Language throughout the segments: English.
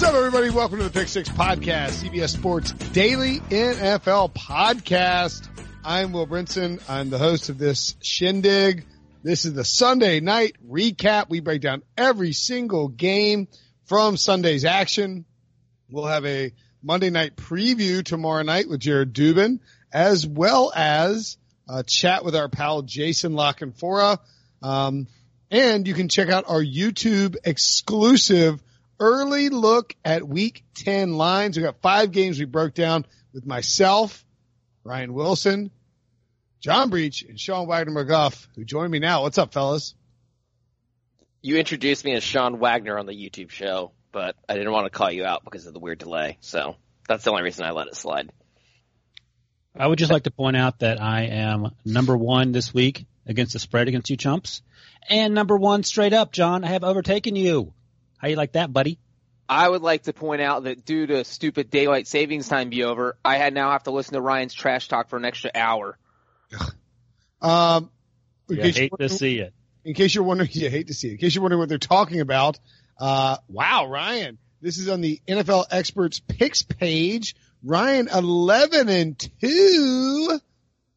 What's up, everybody? Welcome to the Pick Six Podcast, CBS Sports Daily NFL Podcast. I'm Will Brinson. I'm the host of this shindig. This is the Sunday night recap. We break down every single game from Sunday's action. We'll have a Monday night preview tomorrow night with Jared Dubin, as well as a chat with our pal Jason La Canfora. Um, and you can check out our YouTube exclusive early look at week 10 lines. We got five games we broke down with myself, Ryan Wilson, John Breech, and Sean Wagner McGough, who join me now. What's up, fellas? You introduced me as Sean Wagner on the YouTube show, but I didn't want to call you out because of the weird delay. So that's the only reason I let it slide. I would just like to point out that I am number one this week against the spread against you chumps. And number one straight up, John, I have overtaken you. How you like that, buddy? I would like to point out that due to stupid daylight savings time be over, I had now have to listen to Ryan's trash talk for an extra hour. Um, in You case hate you're to see it. in case you're wondering, you hate to see it. In case you're wondering what they're talking about, uh, wow, Ryan, this is on the NFL experts picks page. Ryan, 11 and two,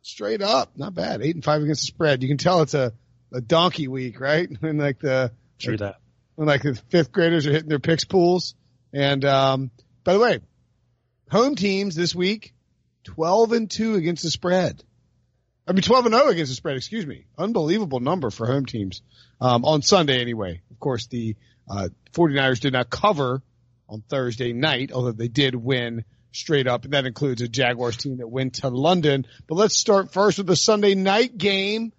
straight up. Not bad. Eight and five against the spread. You can tell it's a, a donkey week, right? And like the, True that. When like the fifth graders are hitting their picks pools. And, um, by the way, home teams this week, 12 and two against the spread. I mean, 12 and 0 against the spread, excuse me. Unbelievable number for home teams. Um, on Sunday anyway. Of course, the, uh, 49ers did not cover on Thursday night, although they did win straight up. And that includes a Jaguars team that went to London. But let's start first with the Sunday night game.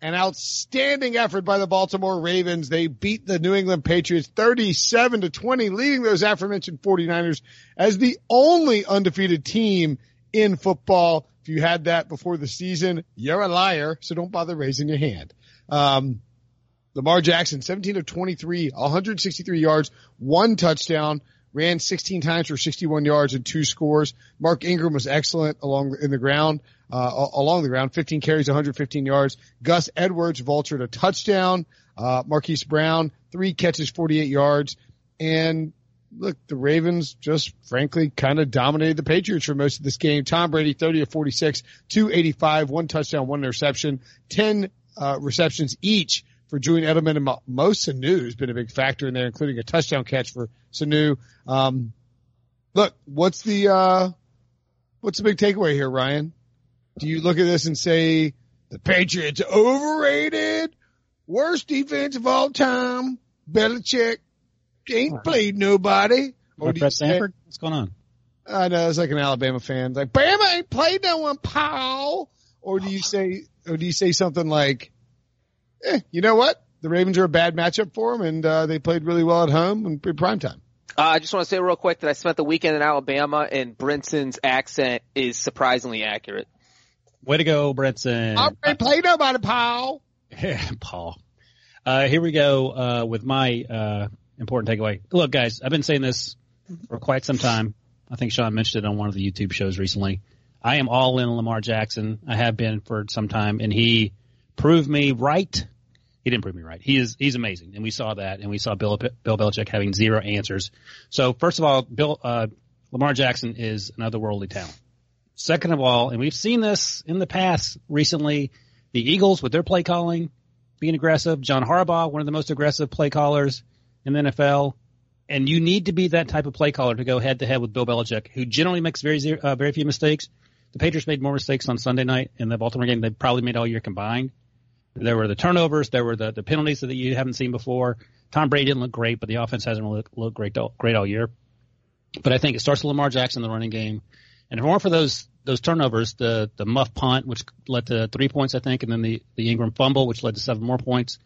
An outstanding effort by the Baltimore Ravens. They beat the New England Patriots 37 to 20, leading those aforementioned 49ers as the only undefeated team in football. If you had that before the season, you're a liar. So don't bother raising your hand. Um, Lamar Jackson, 17 of 23, 163 yards, one touchdown, ran 16 times for 61 yards and two scores. Mark Ingram was excellent along in the ground, uh, along the ground, 15 carries, 115 yards. Gus Edwards vultured a touchdown. Uh, Marquise Brown, three catches, 48 yards. And look, the Ravens just frankly kind of dominated the Patriots for most of this game. Tom Brady, 30 of 46, 285, one touchdown, one interception, 10 uh, receptions each for Julian Edelman and Mo Sanu has been a big factor in there, including a touchdown catch for Sanu. Um, look, what's the, uh, what's the big takeaway here, Ryan? Do you look at this and say the Patriots are overrated, worst defense of all time, Belichick ain't played nobody? Or do you Brett say- Sanford? What's going on? I know it's like an Alabama fan. It's like Bama ain't played no one, pal. Or do you say, or do you say something like, eh, you know what? The Ravens are a bad matchup for them, and uh, they played really well at home and in prime time. Uh, I just want to say real quick that I spent the weekend in Alabama and Brinson's accent is surprisingly accurate. Way to go, Brinson. I ain't played nobody, pal. Paul. Uh, here we go, uh, with my, uh, important takeaway. Look, guys, I've been saying this for quite some time. I think Sean mentioned it on one of the YouTube shows recently. I am all in Lamar Jackson. I have been for some time and he proved me right. He didn't prove me right. He is, he's amazing. And we saw that and we saw Bill, Bill Belichick having zero answers. So first of all, Bill, uh, Lamar Jackson is an otherworldly talent. Second of all, and we've seen this in the past recently, the Eagles with their play calling being aggressive. John Harbaugh, one of the most aggressive play callers in the NFL. And you need to be that type of play caller to go head to head with Bill Belichick, who generally makes very uh, very few mistakes. The Patriots made more mistakes on Sunday night in the Baltimore game than they probably made all year combined. There were the turnovers, there were the, the penalties that you haven't seen before. Tom Brady didn't look great, but the offense hasn't looked, great great all year. But I think it starts with Lamar Jackson in the running game. And if it weren't for those those turnovers, the the muff punt, which led to three points, I think, and then the the Ingram fumble, which led to seven more points,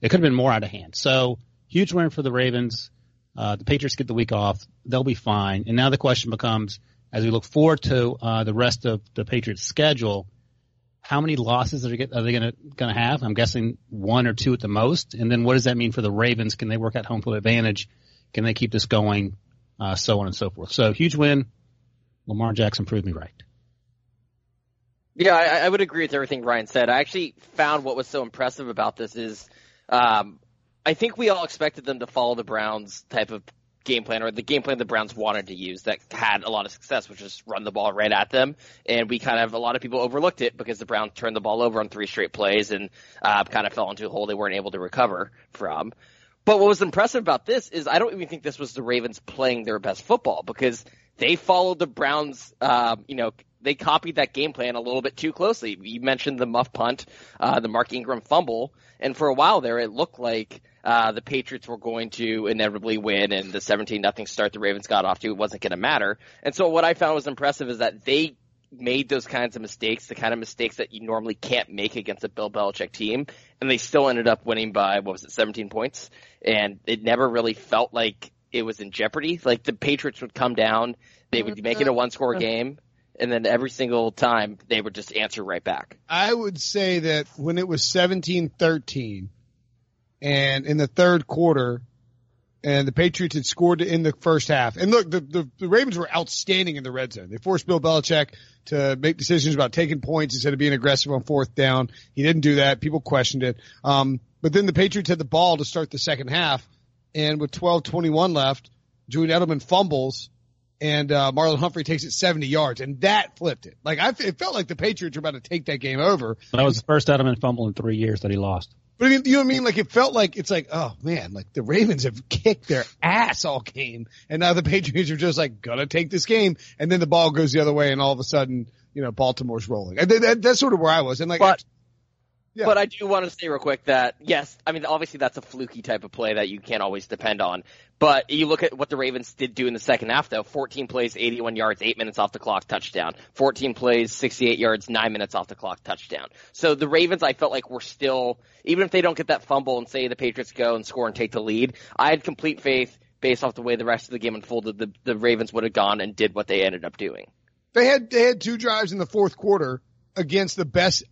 it could have been more out of hand. So huge win for the Ravens. Uh, the Patriots get the week off; they'll be fine. And now the question becomes, as we look forward to uh, the rest of the Patriots' schedule, how many losses are they, going to going to have? I'm guessing one or two at the most. And then what does that mean for the Ravens? Can they work out home field advantage? Can they keep this going? Uh, so on and so forth. So huge win. Lamar Jackson proved me right. Yeah, I, I would agree with everything Ryan said. I actually found what was so impressive about this is, um, I think we all expected them to follow the Browns type of game plan or the game plan the Browns wanted to use that had a lot of success, which is run the ball right at them. And we kind of, a lot of people overlooked it because the Browns turned the ball over on three straight plays and, uh, kind of fell into a hole they weren't able to recover from. But what was impressive about this is I don't even think this was the Ravens playing their best football because they followed the Browns, uh, you know, they copied that game plan a little bit too closely. You mentioned the muff punt, uh, the Mark Ingram fumble, and for a while there, it looked like uh, the Patriots were going to inevitably win, and the 17 nothing start the Ravens got off to wasn't going to matter. And so what I found was impressive is that they made those kinds of mistakes, the kind of mistakes that you normally can't make against a Bill Belichick team, and they still ended up winning by what was it, 17 points, and it never really felt like it was in jeopardy. Like the Patriots would come down, they would make it a one score game, and then every single time they would just answer right back. I would say that when it was 17-13 and in the third quarter and the Patriots had scored in the first half. And look, the, the, the Ravens were outstanding in the red zone. They forced Bill Belichick to make decisions about taking points instead of being aggressive on fourth down. He didn't do that. People questioned it. Um, but then the Patriots had the ball to start the second half and with 12-21 left, Julian Edelman fumbles and uh, Marlon Humphrey takes it 70 yards, and that flipped it. Like I, it felt like the Patriots were about to take that game over. That was the first Edelman fumble in three years that he lost. But I mean, you know what I mean? Like it felt like it's like, oh man, like the Ravens have kicked their ass all game, and now the Patriots are just like gonna take this game, and then the ball goes the other way, and all of a sudden, you know, Baltimore's rolling. And that, that's sort of where I was, and like. But- yeah. But I do want to say real quick that yes, I mean obviously that's a fluky type of play that you can't always depend on. But you look at what the Ravens did do in the second half though, 14 plays, 81 yards, 8 minutes off the clock, touchdown. 14 plays, 68 yards, 9 minutes off the clock, touchdown. So the Ravens I felt like were still, even if they don't get that fumble and say the Patriots go and score and take the lead, I had complete faith based off the way the rest of the game unfolded, the, the Ravens would have gone and did what they ended up doing. They had, they had two drives in the fourth quarter against the best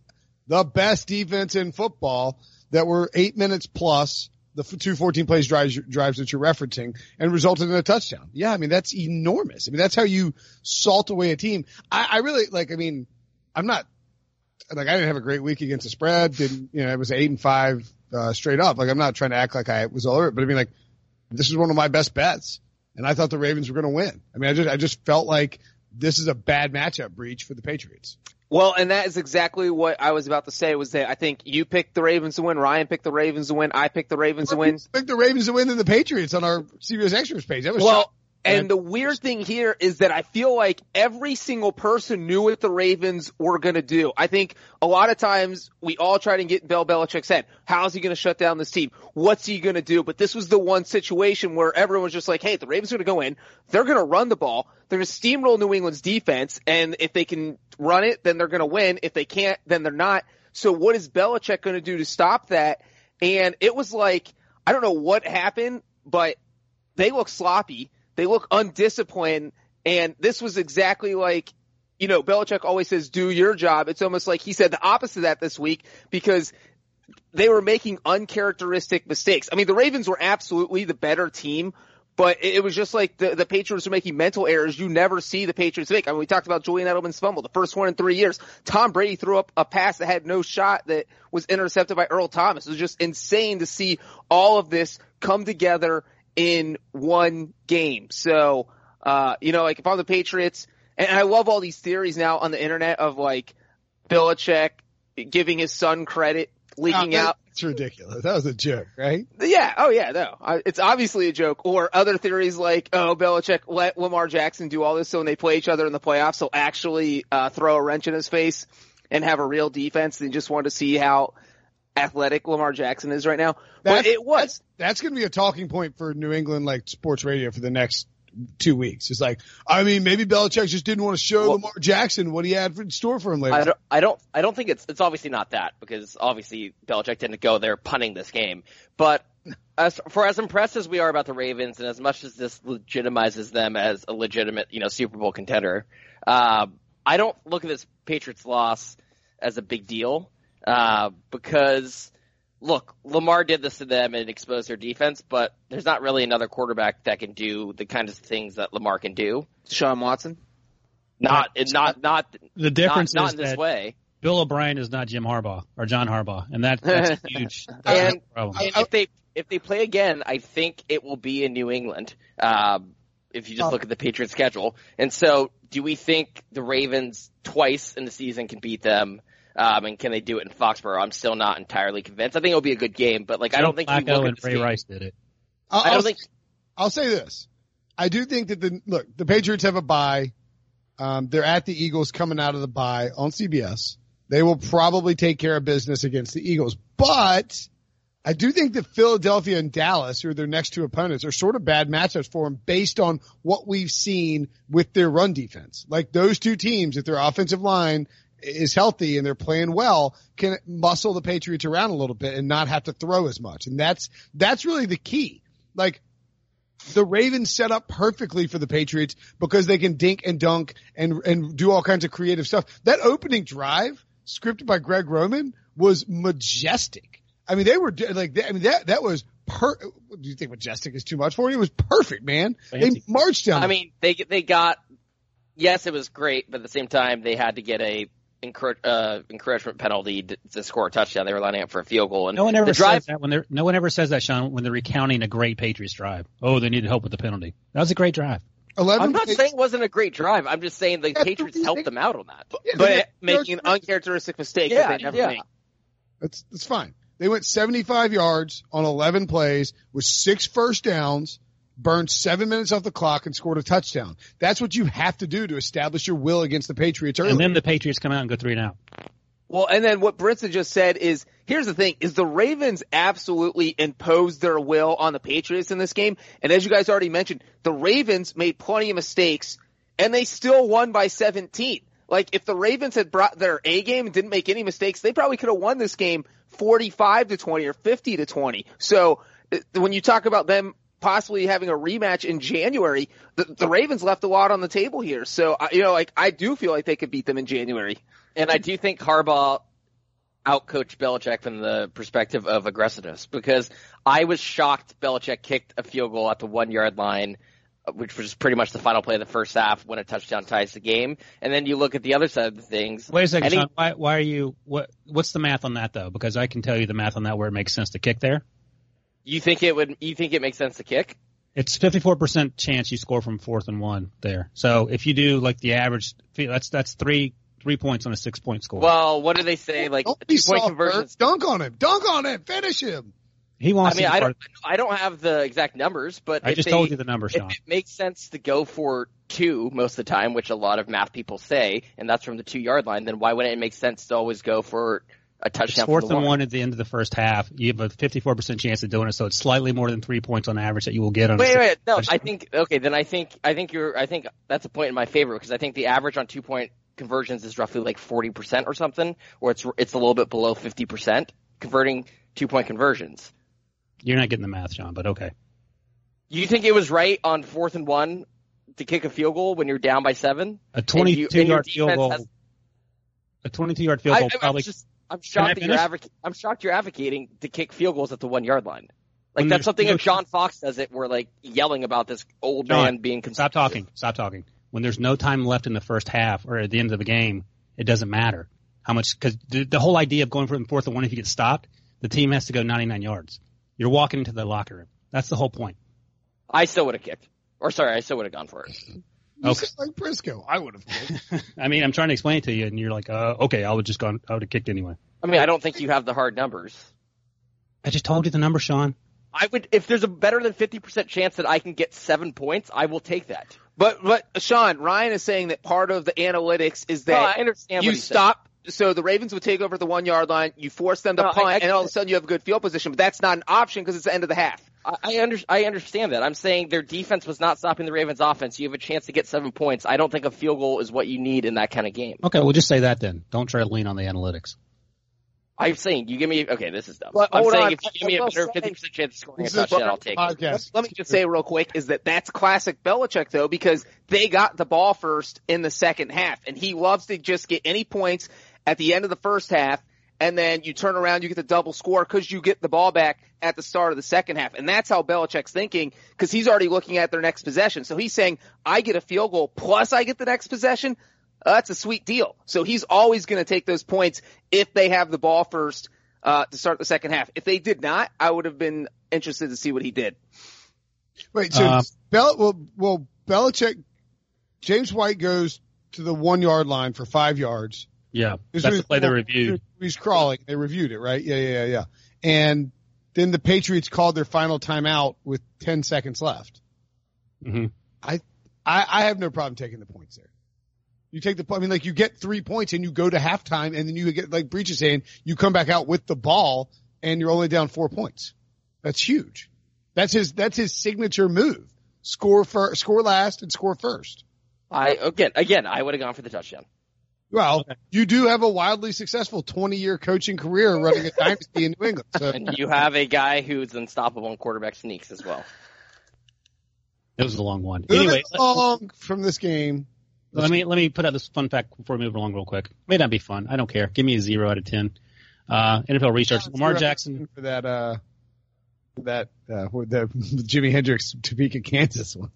the best defense in football that were eight minutes plus the two 14 plays drives, drives that you're referencing and resulted in a touchdown. Yeah. I mean, that's enormous. I mean, that's how you salt away a team. I, I really like, I mean, I'm not like, I didn't have a great week against the spread. Didn't, you know, it was eight and five, uh, straight up. Like, I'm not trying to act like I was all over it, but I mean, like, this is one of my best bets. And I thought the Ravens were going to win. I mean, I just, I just felt like this is a bad matchup Breech for the Patriots. Well, and that is exactly what I was about to say was that I think you picked the Ravens to win, Ryan picked the Ravens to win, I picked the Ravens to win. I picked the Ravens to win and the Patriots on our CBS Extras page. That was well, and the weird thing here is that I feel like every single person knew what the Ravens were going to do. I think a lot of times we all try to get Bill Belichick's head. How's he going to shut down this team? What's he going to do? But this was the one situation where everyone's just like, hey, the Ravens are going to go in. They're going to run the ball. They're going to steamroll New England's defense. And if they can run it, then they're going to win. If they can't, then they're not. So what is Belichick going to do to stop that? And it was like, I don't know what happened, but they look sloppy they look undisciplined. And this was exactly like, you know, Belichick always says, do your job. It's almost like he said the opposite of that this week because they were making uncharacteristic mistakes. I mean, the Ravens were absolutely the better team, but it was just like the, the Patriots were making mental errors you never see the Patriots make. I mean, we talked about Julian Edelman's fumble, the first one in three years. Tom Brady threw up a pass that had no shot that was intercepted by Earl Thomas. It was just insane to see all of this come together in one game. So Uh, you know, like if I'm the Patriots, and I love all these theories now on the internet of like Belichick giving his son credit, leaking Oh, out. It's ridiculous. That was a joke, right? Yeah. Oh yeah. No, I, it's obviously a joke. Or other theories like, oh, Belichick let Lamar Jackson do all this so when they play each other in the playoffs, he'll actually uh, throw a wrench in his face and have a real defense. They just want to see how athletic Lamar Jackson is right now. But it was. That's going to be a talking point for New England, like sports radio for the next two weeks. It's like, I mean, maybe Belichick just didn't want to show Well- Lamar Jackson what he had in store for him later. I don't, I don't, I don't think it's it's obviously not that because obviously Belichick didn't go there punting this game. But as for as impressed as we are about the Ravens, and as much as this legitimizes them as a legitimate, you know, Super Bowl contender, uh, I don't look at this Patriots loss as a big deal uh, because look, Lamar did this to them and exposed their defense, but there's not really another quarterback that can do the kind of things that Lamar can do. Deshaun Watson. Not, not, not, The difference not, not is in this that way. Bill O'Brien is not Jim Harbaugh or John Harbaugh, and that, that's huge. That's a And- problem. And if they if they play again, I think it will be in New England. Um, if you just Oh. look at the Patriots schedule, and so do we think the Ravens twice in the season can beat them? Um, and can they do it in Foxborough? I'm still not entirely convinced. I think it'll be a good game, but like I don't think you Flacco look at and Ray game. Rice did it. I'll, I don't think I'll say this. I do think that the look, the Patriots have a bye. Um, they're at the Eagles coming out of the bye on CBS. They will probably take care of business against the Eagles, but I do think that Philadelphia and Dallas, who are their next two opponents, are sort of bad matchups for them based on what we've seen with their run defense. Like those two teams, if their offensive line is healthy and they're playing well, can muscle the Patriots around a little bit and not have to throw as much. And that's, that's really the key. Like the Ravens set up perfectly for the Patriots because they can dink and dunk and and do all kinds of creative stuff. That opening drive, scripted by Greg Roman, was majestic. I mean, they were like, I mean, that that was per. Do you think majestic is too much for you? It was perfect, man. Fancy. They marched down. I mean, they they got yes, it was great, but at the same time, they had to get a encourage, uh, encouragement penalty to, to score a touchdown. They were lining up for a field goal, and No one ever the drive. says that when they're no one ever says that, Sean, when they're recounting a great Patriots drive. Oh, they needed help with the penalty. That was a great drive. eleven. I'm not plays- saying it wasn't a great drive. I'm just saying the That's Patriots the- helped them out on that. Yeah, but they- making an uncharacteristic mistake Yeah, that they never yeah. make. That's that's fine. They went 75 yards on 11 plays with six first downs, burned seven minutes off the clock, and scored a touchdown. That's what you have to do to establish your will against the Patriots early. And then the Patriots come out and go three and out. Well, and then what Brinson just said is, here's the thing, is the Ravens absolutely imposed their will on the Patriots in this game. And as you guys already mentioned, the Ravens made plenty of mistakes and they still won by 17. Like if the Ravens had brought their A game and didn't make any mistakes, they probably could have won this game 45 to 20 or 50 to 20. So uh, when you talk about them possibly having a rematch in January, the, the Ravens left a lot on the table here. So, I- you know, like I do feel like they could beat them in January. And I do think Harbaugh outcoached Belichick from the perspective of aggressiveness because I was shocked Belichick kicked a field goal at the one yard line, uh, which was pretty much the final play of the first half when a touchdown ties the game. And then you look at the other side of the things. Wait a second, Any- Sean. Why, why are you? What? What's the math on that though? Because I can tell you the math on that where it makes sense to kick there. You think it would? You think it makes sense to kick? It's 54% chance you score from fourth and one there. So if you do like the average, that's that's three three points on a six point score. Well, what do they say? Like Don't be two point conversions. Dunk on him. Dunk on him. Finish him. he wants. I mean, to I don't, I don't have the exact numbers, but I just they- told you the numbers. if Sean. it makes sense to go for two most of the time, which a lot of math people say, and that's from the two yard line, then why wouldn't it make sense to always go for a It's fourth and one? at the end of the first half. You have a 54% chance of doing it, so it's slightly more than three points on average that you will get on. a Wait, six- wait, no, touchdown. I think okay. Then I think I think you're. I think that's a point in my favor because I think the average on two point conversions is roughly like forty percent or something, or it's it's a little bit below fifty percent converting two point conversions. You're not getting the math, John, but okay. You think it was right on fourth and one to kick a field goal when you're down by seven? A 22 you, yard field goal. has- A 22 yard field goal I'm probably. just, I'm shocked that you're advoc- I'm shocked you're advocating to kick field goals at the one yard line. Like When that's something no if John Fox does it, we're like yelling about this old John, man being Stop talking. Stop talking. When there's no time left in the first half or at the end of the game, it doesn't matter how much because the, the whole idea of going for the fourth and one if you get stopped, the team has to go 99 yards. You're walking into the locker room. That's the whole point. I still would have kicked. Or sorry, I still would have gone for it. You Okay. said like Briscoe. I would have. I mean, I'm trying to explain it to you, and you're like, uh, okay, I would just gone. I would have kicked anyway. I mean, I don't think you have the hard numbers. I just told you the number, Sean. I would, if there's a better than 50% chance that I can get seven points, I will take that. But but Sean, Ryan is saying that part of the analytics is No, that I understand you what he stop. So the Ravens would take over the one yard line. You force them to No, punt, I- and all of a sudden you have a good field position. But that's not an option because it's the end of the half. I, I, under, I understand that. I'm saying their defense was not stopping the Ravens' offense. You have a chance to get seven points. I don't think a field goal is what you need in that kind of game. Okay, we'll just say that then. Don't try to lean on the analytics. I'm saying you give me okay. This is dumb. But I'm saying on, if you give me I a will better say- fifty percent chance of scoring a touchdown, I'll take it. podcast. Let me just say real quick is that that's classic Belichick though because they got the ball first in the second half and he loves to just get any points at the end of the first half and then you turn around, you get the double score because you get the ball back at the start of the second half. And that's how Belichick's thinking because he's already looking at their next possession. So he's saying, I get a field goal plus I get the next possession. Uh, that's a sweet deal. So he's always going to take those points if they have the ball first uh, to start the second half. If they did not, I would have been interested to see what he did. Wait, so Uh, Bel well, well, Belichick, James White goes to the one yard line for five yards. Yeah, that's the play they reviewed. He's crawling. They reviewed it, right? Yeah, yeah, yeah, yeah. And then the Patriots called their final timeout with 10 seconds left. hmm I, I have no problem taking the points there. You take the, I mean, like you get three points and you go to halftime and then you get, like Breech is saying, you come back out with the ball and you're only down four points. That's huge. That's his, that's his signature move. Score first, score last and score first. I again, again, I would have gone for the touchdown. Well, you do have a wildly successful 20 year coaching career running a dynasty in New England. So And you have a guy who's unstoppable in quarterback sneaks as well. It was a long one. moving Anyway, let, along from this game. let me let me put out this fun fact before we move along real quick. May not be fun. I don't care. Give me a zero out of ten. Uh, NFL research. Lamar Jackson. for that, uh, that, uh, the Jimi Hendrix Topeka, Kansas one.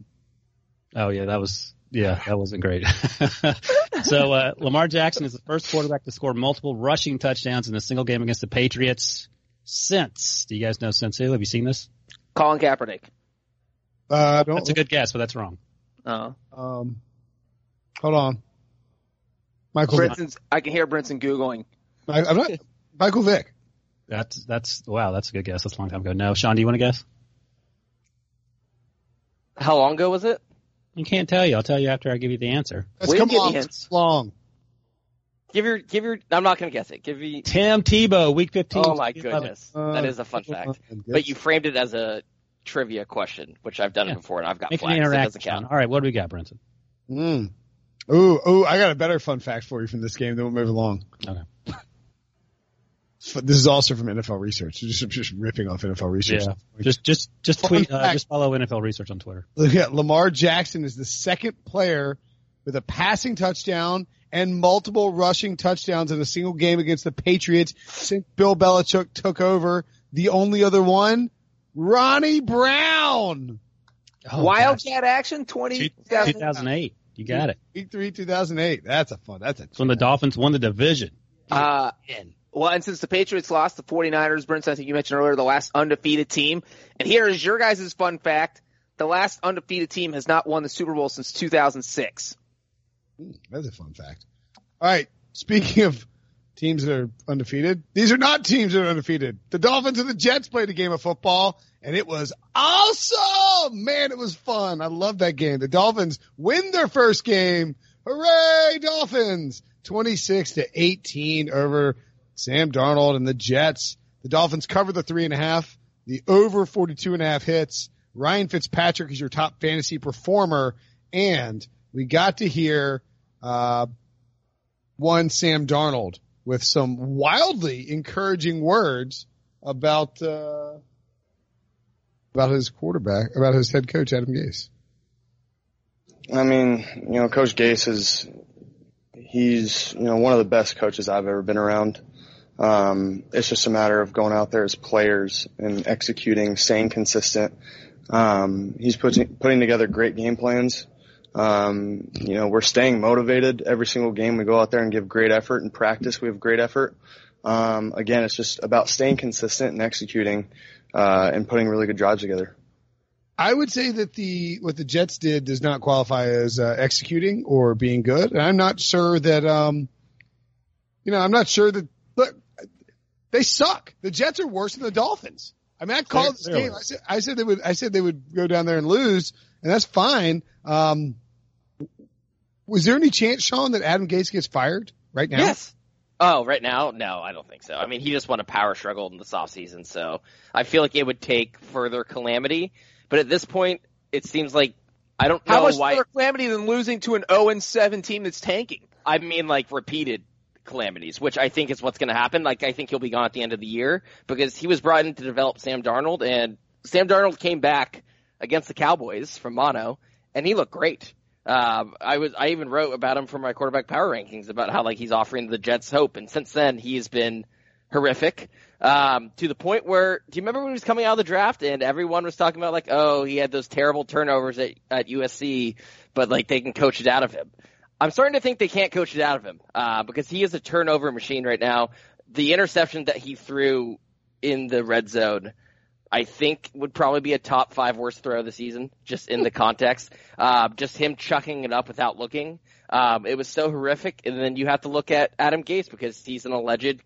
Oh yeah, that was yeah, that wasn't great. so uh, Lamar Jackson is the first quarterback to score multiple rushing touchdowns in a single game against the Patriots since. Do you guys know since who? Have you seen this? Colin Kaepernick. Uh, don't, That's a good guess, but that's wrong. Uh, um, hold on. Michael, Brinson's, I can hear Brinson Googling. I, I'm not, Michael Vick. That's that's wow, that's a good guess. That's a long time ago. No, Sean, do you want to guess? How long ago was it? I can't tell you. I'll tell you after I give you the answer. That's We come give on, it's long. Give your, give your. I'm not going to guess it. Give me. Tim Tebow, Week 15. Oh my 2011. goodness, that is a fun fact. But you framed it as a trivia question, which I've done Yeah. before, and I've got Make it flags. So it doesn't count. All right, what do we got, Brenton? Mm. Ooh, ooh, I got a better fun fact for you from this game. Then we'll move along. Okay. This is also from NFL Research. Just, just ripping off NFL Research. Yeah. Just just just tweet. Uh, just follow NFL Research on Twitter. Yeah, Lamar Jackson is the second player with a passing touchdown and multiple rushing touchdowns in a single game against the Patriots since Bill Belichick took over. The only other one, Ronnie Brown. Oh, Wildcat action 20, 2008. You got it. Week three, 2008. That's a fun, that's a, It's when the Dolphins won the division. Uh, well, and since the Patriots lost the 49ers, Brinson, I think you mentioned earlier, the last undefeated team. And here is your guys' fun fact. The last undefeated team has not won the Super Bowl since 2006. Hmm, that's a fun fact. All right. Speaking of teams that are undefeated, these are not teams that are undefeated. The Dolphins and the Jets played a game of football and it was awesome. Man, it was fun. I love that game. The Dolphins win their first game. Hooray, Dolphins! 26 to 18 over Sam Darnold and the Jets. The Dolphins cover the three and a half, the over 42 and a half hits. Ryan Fitzpatrick is your top fantasy performer and we got to hear, uh, one Sam Darnold with some wildly encouraging words about, uh, about his quarterback, about his head coach, Adam Gase. I mean, you know, Coach Gase is he's you know one of the best coaches I've ever been around. Um, it's just a matter of going out there as players and executing, staying consistent. Um, he's putting putting together great game plans. Um, you know, we're staying motivated every single game. We go out there and give great effort. In practice, we have great effort. Um, again, it's just about staying consistent and executing uh, and putting really good drives together. I would say that the what the Jets did does not qualify as uh, executing or being good. And I'm not sure that um, you know, I'm not sure that they suck. The Jets are worse than the Dolphins. I mean, I called this game. I said, I said they would. I said they would go down there and lose, and that's fine. Um, was there any chance, Sean, that Adam Gase gets fired right now? Yes. Oh, right now? No, I don't think so. I mean, he just won a power struggle in this offseason, so I feel like it would take further calamity. But at this point, it seems like I don't know How much why. further calamity than losing to an 0 and 7 team that's tanking? I mean, like repeated calamities, which I think is what's going to happen. Like, I think he'll be gone at the end of the year because he was brought in to develop Sam Darnold, and Sam Darnold came back against the Cowboys from mono, and he looked great. Um, I was, I even wrote about him for my quarterback power rankings about how like he's offering the Jets hope, and since then he has been horrific. Um, to the point where, do you remember when he was coming out of the draft and everyone was talking about like, oh, he had those terrible turnovers at, at USC, but like they can coach it out of him. I'm starting to think they can't coach it out of him, uh, because he is a turnover machine right now. The interception that he threw in the red zone, I think would probably be a top five worst throw of the season, just in the context. Uh, just him chucking it up without looking. Um, it was so horrific. And then you have to look at Adam Gase because he's an alleged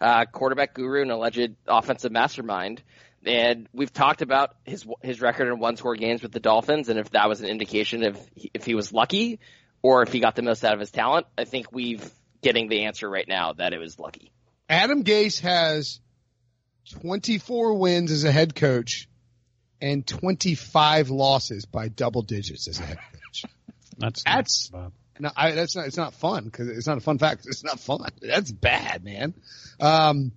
uh, quarterback guru and alleged offensive mastermind. And we've talked about his his record in one score games with the Dolphins, and if that was an indication of if he was lucky or if he got the most out of his talent. I think we've getting the answer right now that it was lucky. Adam Gase has 24 wins as a head coach and 25 losses by double digits as a head coach. That's That's- Bob. No, I, that's not. It's not fun because it's not a fun fact. It's not fun. That's bad, man. Um,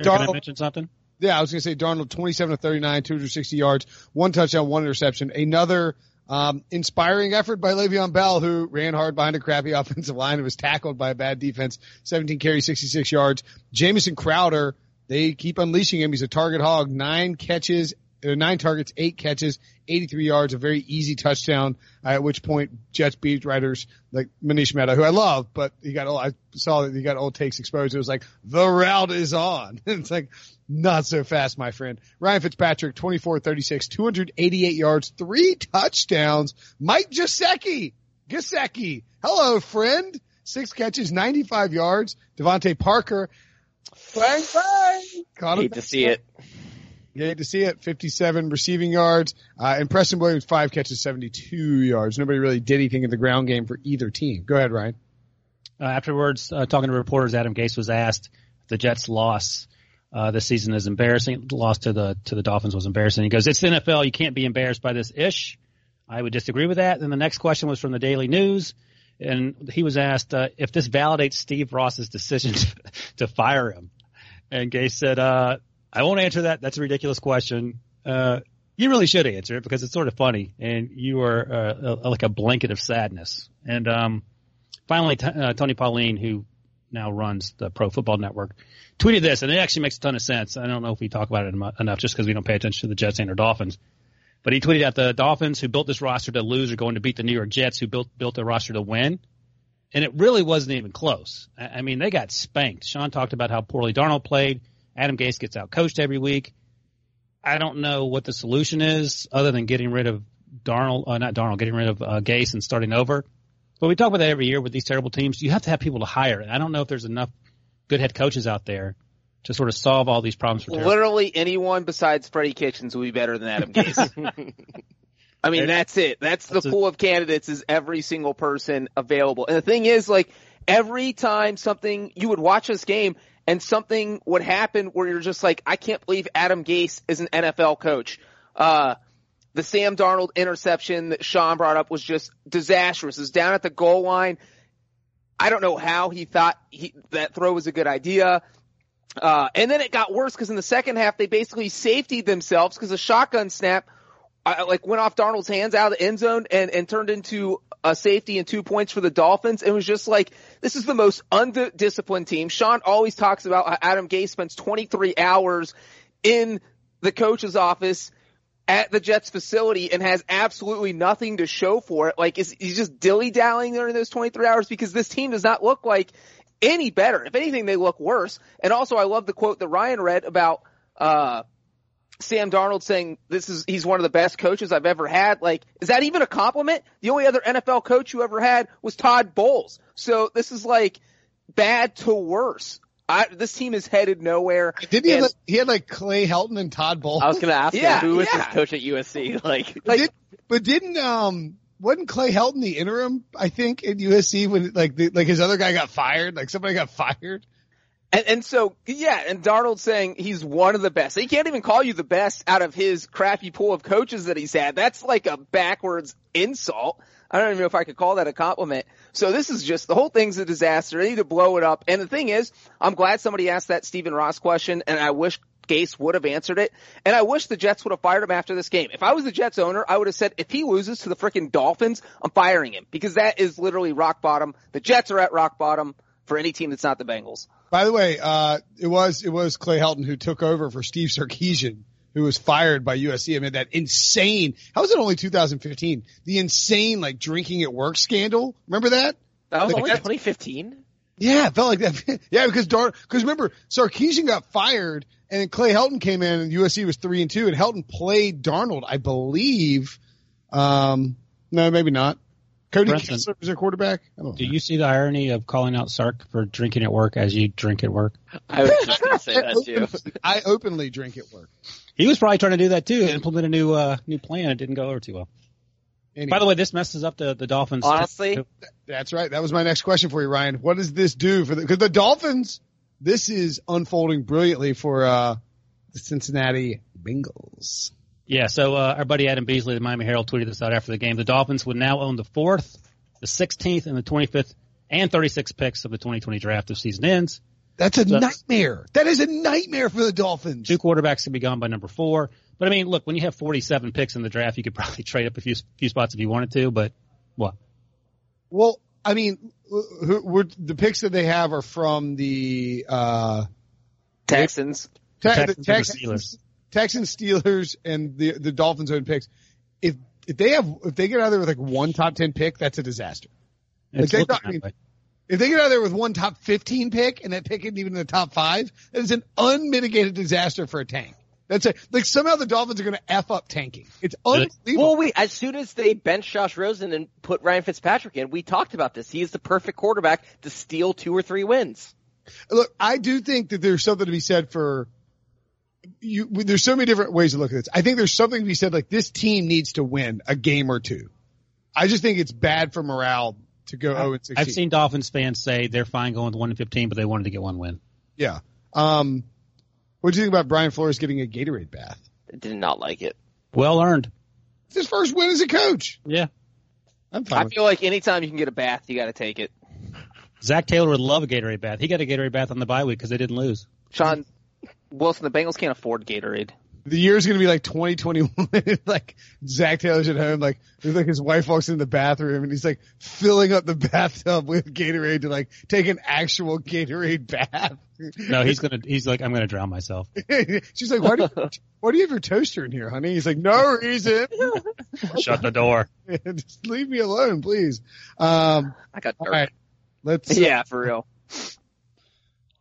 Here, Can I mention something? yeah, I was going to say Darnold, 27 to 39, 260 yards, one touchdown, one interception. Another um, inspiring effort by Le'Veon Bell, who ran hard behind a crappy offensive line and was tackled by a bad defense. 17 carries, 66 yards. Jamison Crowder, they keep unleashing him. He's a target hog. Nine catches, nine targets, eight catches, 83 yards, a very easy touchdown. At which point, Jets beat writers like Manish Mehta, who I love, but he got old, I saw that he got old takes exposed. It was like the route is on. it's like not so fast, my friend. Ryan Fitzpatrick, 24-36, 288 yards, three touchdowns. Mike Gesicki, Gesicki, hello friend. Six catches, 95 yards. DeVante Parker, bang bang, caught Hate to see it. You hate to see it. 57 receiving yards. Uh, and Preston Williams, five catches, 72 yards. Nobody really did anything in the ground game for either team. Go ahead, Ryan. Uh, afterwards, uh, talking to reporters, Adam Gase was asked if the Jets' loss uh, this season is embarrassing. Loss to the to the Dolphins was embarrassing. He goes, "It's the NFL. You can't be embarrassed by this ish." I would disagree with that. Then the next question was from the Daily News, and he was asked uh, if this validates Steve Ross's decision to, to fire him. And Gase said, uh, "I won't answer that. That's a ridiculous question. Uh, you really should answer it because it's sort of funny, and you are uh, uh, like a blanket of sadness." And um, finally, t- uh, Tony Pauline, who now runs the Pro Football Network, tweeted this, and it actually makes a ton of sense. I don't know if we talk about it emo- enough just because we don't pay attention to the Jets and or Dolphins. But he tweeted out the Dolphins who built this roster to lose are going to beat the New York Jets who built built a roster to win. And it really wasn't even close. I, I mean, they got spanked. Sean talked about how poorly Darnold played. Adam Gase gets out coached every week. I don't know what the solution is other than getting rid of Darnold, uh, not Darnold, getting rid of uh, Gase and starting over. But we talk about that every year with these terrible teams. You have to have people to hire. And I don't know if there's enough good head coaches out there to sort of solve all these problems for terrible. Literally anyone besides Freddie Kitchens will be better than Adam Gase. I mean, that's it. That's the a- pool of candidates is every single person available. And the thing is, like, every time something, you would watch this game and something would happen where you're just like, I can't believe Adam Gase is an NFL coach. Uh, the Sam Darnold interception that Sean brought up was just disastrous. It was down at the goal line. I don't know how he thought he, that throw was a good idea. Uh, and then it got worse because in the second half they basically safetied themselves because a shotgun snap, uh, like went off Darnold's hands out of the end zone and, and turned into a safety and two points for the Dolphins. It was just like, this is the most undisciplined team. Sean always talks about how Adam Gase spends 23 hours in the coach's office at the Jets facility and has absolutely nothing to show for it. Like, is he's just dilly dallying during those 23 hours because this team does not look like any better. If anything, they look worse. And also, I love the quote that Ryan read about, uh, Sam Darnold saying this is he's one of the best coaches I've ever had. Like, is that even a compliment? The only other NFL coach you ever had was Todd Bowles. So this is like bad to worse. I, this team is headed nowhere. Didn't he have like, he had like Clay Helton and Todd Bowles? I was gonna ask Yeah, him who was yeah. his coach at USC. Like, But did, but didn't um wasn't Clay Helton the interim? I think at USC when like the, like his other guy got fired, like somebody got fired. And, and so, yeah, and Darnold saying he's one of the best. He can't even call you the best out of his crappy pool of coaches that he's had. That's like a backwards insult. I don't even know if I could call that a compliment. So this is just, the whole thing's a disaster. They need to blow it up. And the thing is, I'm glad somebody asked that Stephen Ross question, and I wish Gase would have answered it. And I wish the Jets would have fired him after this game. If I was the Jets owner, I would have said, if he loses to the freaking Dolphins, I'm firing him. Because that is literally rock bottom. The Jets are at rock bottom for any team that's not the Bengals. By the way, uh, it was it was Clay Helton who took over for Steve Sarkisian, who was fired by USC. I mean that insane. How was it only 2015? The insane like drinking at work scandal. Remember that? that was Like, only 2015. Yeah, it felt like that. yeah, because Dar, because remember Sarkisian got fired and then Clay Helton came in and USC was three and two and Helton played Darnold, I believe. Um, no, maybe not. Cody Brenton. Kessler was their quarterback. Don't know. you see the irony of calling out Sark for drinking at work as you drink at work? I was just gonna say that too. I openly drink at work. He was probably trying to do that too, implement a new uh, new plan. It didn't go over too well. Anyway, By the way, this messes up the the Dolphins. Honestly, that's right. That was my next question for you, Ryan. What does this do for the? Because the Dolphins, this is unfolding brilliantly for uh the Cincinnati Bengals. Yeah, so uh, our buddy Adam Beasley, the Miami Herald, tweeted this out after the game. The Dolphins would now own the fourth, the 16th, and the 25th, and 36th picks of the 2020 draft if season ends. That's a So- nightmare. That is a nightmare for the Dolphins. Two quarterbacks could be gone by number four. But I mean, look, when you have 47 picks in the draft, you could probably trade up a few few spots if you wanted to. But what? Well, I mean, who, who, the picks that they have are from the uh, Texans. Te- Texans the and the Texans, Texans, Steelers, and the the Dolphins own picks. If if they have if they get out of there with like one top ten pick, that's a disaster. It's they thought- that way. If they get out of there with one top fifteen pick and that pick isn't even in the top five, that is an unmitigated disaster for a tank. That's a, like somehow the Dolphins are going to f up tanking. It's unbelievable. well, we as soon as they bench Josh Rosen and put Ryan Fitzpatrick in, we talked about this. He is the perfect quarterback to steal two or three wins. Look, I do think that there's something to be said for you. There's so many different ways to look at this. I think there's something to be said like this team needs to win a game or two. I just think it's bad for morale to go 0 and 16. I've seen Dolphins fans say they're fine going to 1 and 15, but they wanted to get one win. Yeah. Um, what do you think about Brian Flores getting a Gatorade bath? I did not like it. Well earned. It's his first win as a coach. Yeah. I'm fine. I with feel like anytime you can get a bath, you got to take it. Zac Taylor would love a Gatorade bath. He got a Gatorade bath on the bye week because they didn't lose. Sean Wilson, the Bengals can't afford Gatorade. The year's going to be like 2021. like Zac Taylor's at home, like, there's like his wife walks in the bathroom and he's like filling up the bathtub with Gatorade to like take an actual Gatorade bath. No, he's gonna. He's like, I'm gonna drown myself. She's like, why do you, why do you have your toaster in here, honey? He's like, no reason. Shut the door. Just leave me alone, please. Um, I got all dark. right. Let's, Yeah, for real.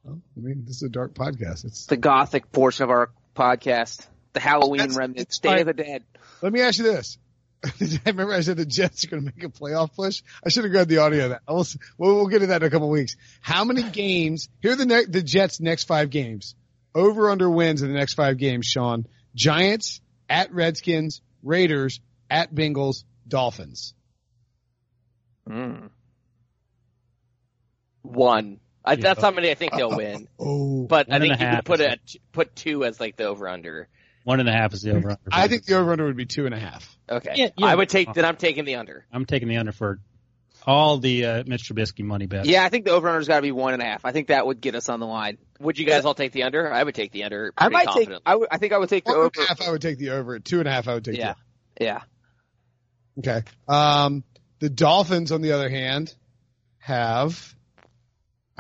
Well, I mean, this is a dark podcast. It's, The gothic portion of our podcast, the Halloween That's- remnants, Day of the Dead. let me ask you this. I remember I said the Jets are going to make a playoff push. I should have grabbed the audio of that. We'll, we'll, get to that in a couple of weeks. How many games? Here are the ne- the Jets' next five games. Over under wins in the next five games. Sean, Giants at Redskins, Raiders at Bengals, Dolphins. Hmm. One. I, Yeah. That's how many I think they'll win. Oh, But I think you could put is it put two as like the over under. One and a half is the over. under. I think the over under would be two and a half. Okay. Yeah, yeah. I would take then I'm taking the under. I'm taking the under for all the uh, Mitch Trubisky money bets. Yeah, I think the over-under's got to be one and a half. I think that would get us on the line. Would you guys all take the under? I would take the under. I might take. confidently. I would. I think I would take the One and over. a half, I would take the over. Two and a half, I would take Yeah. Yeah. Okay. Um, the Dolphins, on the other hand, have.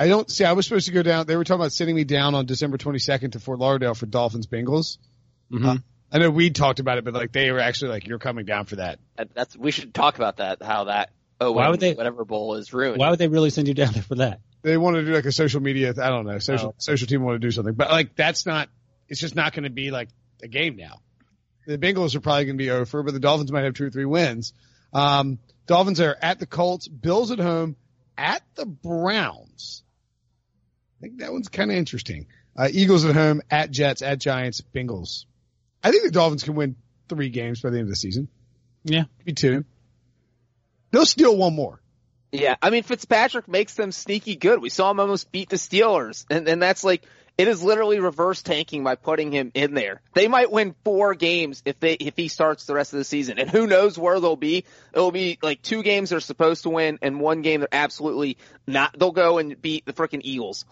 I don't see. I was supposed to go down. They were talking about sending me down on December 22nd to Fort Lauderdale for Dolphins Bengals. Mhm. I know we talked about it, but like they were actually like, "You're coming down for that." That- That's we should talk about that. How that oh Why would they- whatever bowl is ruined. Why would they really send you down there for that? They want to do like a social media. I don't know. Social Oh. social team want to do something, but like that's not. It's just not going to be like a game now. The Bengals are probably going to be over, but the Dolphins might have two or three wins. Um, Dolphins are at the Colts, Bills at home, at the Browns. I think that one's kind of interesting. Uh, Eagles at home, at Jets, at Giants, Bengals. I think the Dolphins can win three games by the end of the season. Yeah. Maybe two. They'll steal one more. Yeah, I mean Fitzpatrick makes them sneaky good. We saw him almost beat the Steelers, and and that's like it is literally reverse tanking by putting him in there. They might win four games if they if he starts the rest of the season, and who knows where they'll be. It'll be like two games they're supposed to win, and one game they're absolutely not. They'll go and beat the freaking Eagles.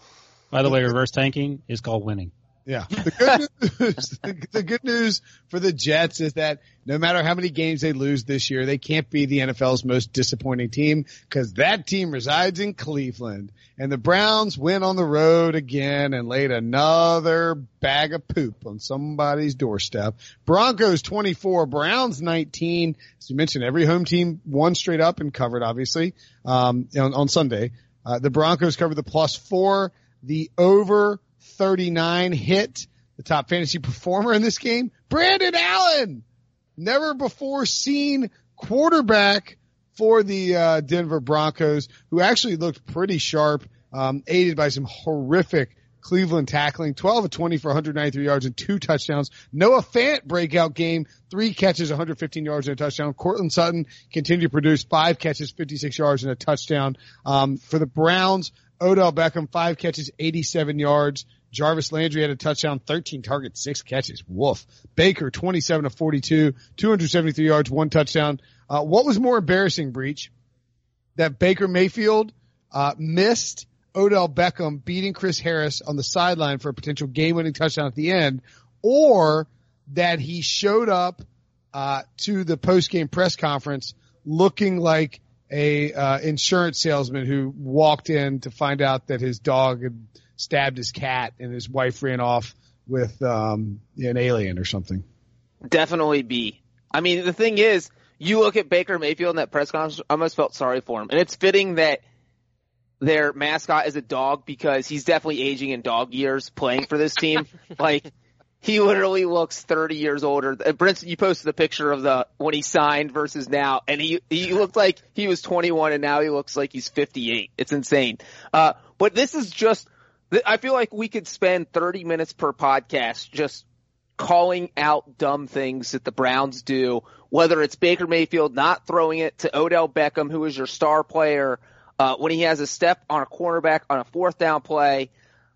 By the way, reverse tanking is called winning. Yeah. The good news, the, good news for the Jets is that no matter how many games they lose this year, they can't be the NFL's most disappointing team because that team resides in Cleveland. And the Browns went on the road again and laid another bag of poop on somebody's doorstep. Broncos 24, Browns 19. As you mentioned, every home team won straight up and covered, obviously, um, on, on Sunday. Uh, the Broncos covered the plus four, the over 39 hit the top fantasy performer in this game, Brandon Allen. Never before seen quarterback for the uh, Denver Broncos, who actually looked pretty sharp, um, aided by some horrific Cleveland tackling, 12 of 20 for 193 yards and two touchdowns. Noah Fant breakout game, three catches, 115 yards and a touchdown. Courtland Sutton continued to produce five catches, 56 yards and a touchdown. Um, for the Browns, Odell Beckham, five catches, 87 yards. Jarvis Landry had a touchdown, 13 targets, six catches. Woof. Baker, 27 of 42, 273 yards, one touchdown. Uh, what was more embarrassing, Breech? That Baker Mayfield, uh, missed Odell Beckham beating Chris Harris on the sideline for a potential game winning touchdown at the end, or that he showed up, uh, to the post game press conference looking like a, uh, insurance salesman who walked in to find out that his dog had stabbed his cat and his wife ran off with um, an alien or something. Definitely B. I mean, the thing is, you look at Baker Mayfield in that press conference, I almost felt sorry for him. And it's fitting that their mascot is a dog because he's definitely aging in dog years playing for this team. like, he literally looks 30 years older. Brinson, you posted a picture of the, when he signed versus now, and he, he looked like he was 21 and now he looks like he's 58. It's insane. Uh, but this is just, I feel like we could spend 30 minutes per podcast just calling out dumb things that the Browns do, whether it's Baker Mayfield not throwing it to Odell Beckham, who is your star player, uh, when he has a step on a cornerback on a fourth down play,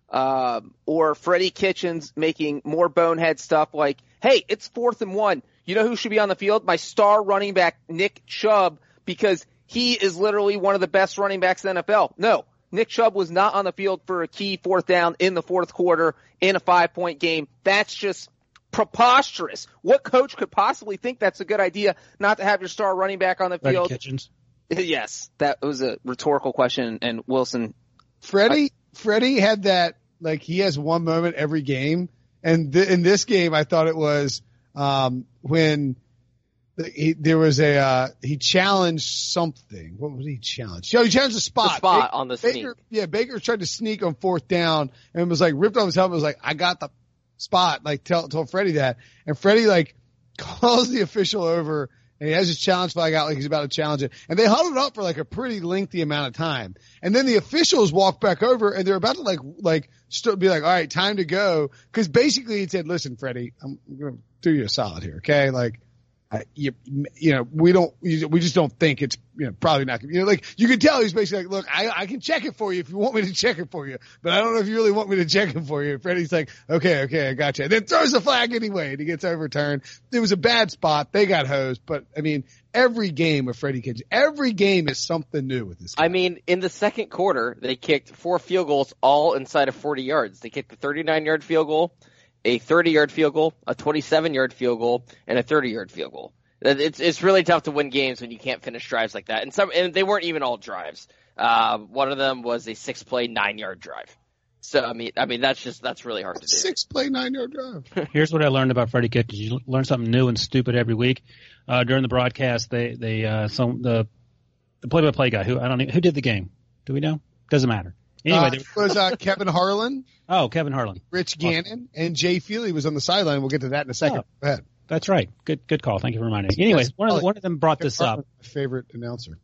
um, or Freddie Kitchens making more bonehead stuff like, hey, it's fourth and one. You know who should be on the field? My star running back, Nick Chubb, because he is literally one of the best running backs in the NFL. No, Nick Chubb was not on the field for a key fourth down in the fourth quarter in a five point game. That's just preposterous. What coach could possibly think that's a good idea not to have your star running back on the Freddie field? Kitchens. Yes, that was a rhetorical question and Wilson. Freddie, Freddie had that, like he has one moment every game. And th- in this game, I thought it was, um, when he, there was a, uh, he challenged something. What was he challenged? Oh, he challenged a spot. The spot on the Baker, sneak. yeah, Baker tried to sneak on fourth down and was like ripped off his helmet. Was like, I got the spot. Like tell, told Freddie that. And Freddie like calls the official over and he has his challenge flag out like he's about to challenge it. And they huddled up for like a pretty lengthy amount of time. And then the officials walk back over and they're about to like, like, st- be like, all right, time to go. Cause basically he said, listen, Freddie, I'm going to do you a solid here. Okay. Like, You, you know, we don't, we just don't think it's, you know, probably not, you know, like you can tell he's basically like, look, I, I can check it for you if you want me to check it for you, but I don't know if you really want me to check it for you. Freddie's like, okay, okay, I got you. And then throws the flag anyway and he gets overturned. It was a bad spot. They got hosed, but I mean, every game with Freddie Kitchens, every game is something new with this guy. I mean, in the second quarter, they kicked four field goals all inside of 40 yards. They kicked the 39 yard field goal, a 30 yard field goal, a 27 yard field goal, and a 30 yard field goal. It's it's really tough to win games when you can't finish drives like that. And some and they weren't even all drives. Uh, one of them was a six play nine yard drive. So I mean I mean that's just that's really hard to do. Six play nine yard drive. Here's what I learned about Freddie Kitchens. You learn something new and stupid every week. Uh, during the broadcast, they they uh, some the the play by play guy who I don't know who did the game. Do we know? Doesn't matter. Anyway, Uh, there- was uh, Kevin Harlan, oh, Kevin Harlan. Rich Gannon, and Jay Feely was on the sideline. We'll get to that in a second. Oh. Go ahead. That's right. Good, good call. Thank you for reminding me. Anyway, one of, the, one of them brought Kevin this up. Harlan, my favorite announcer.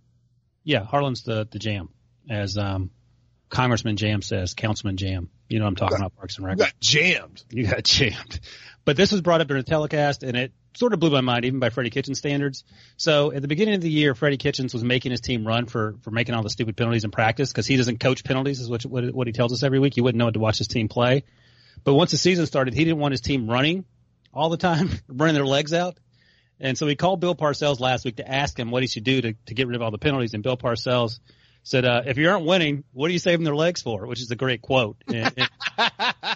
Yeah, Harlan's the the jam, as um, Congressman Jam says, Councilman Jam. You know what I'm talking about, Parks and You Rec. got jammed. You got jammed. But this was brought up during the telecast, and it sort of blew my mind, even by Freddie Kitchens standards. So at the beginning of the year, Freddie Kitchens was making his team run for for making all the stupid penalties in practice because he doesn't coach penalties, is what, what what he tells us every week. You wouldn't know it to watch his team play. But once the season started, he didn't want his team running all the time, running their legs out. And so he called Bill Parcells last week to ask him what he should do to, to get rid of all the penalties. And Bill Parcells said, uh, if you aren't winning, what are you saving their legs for? Which is a great quote and, and,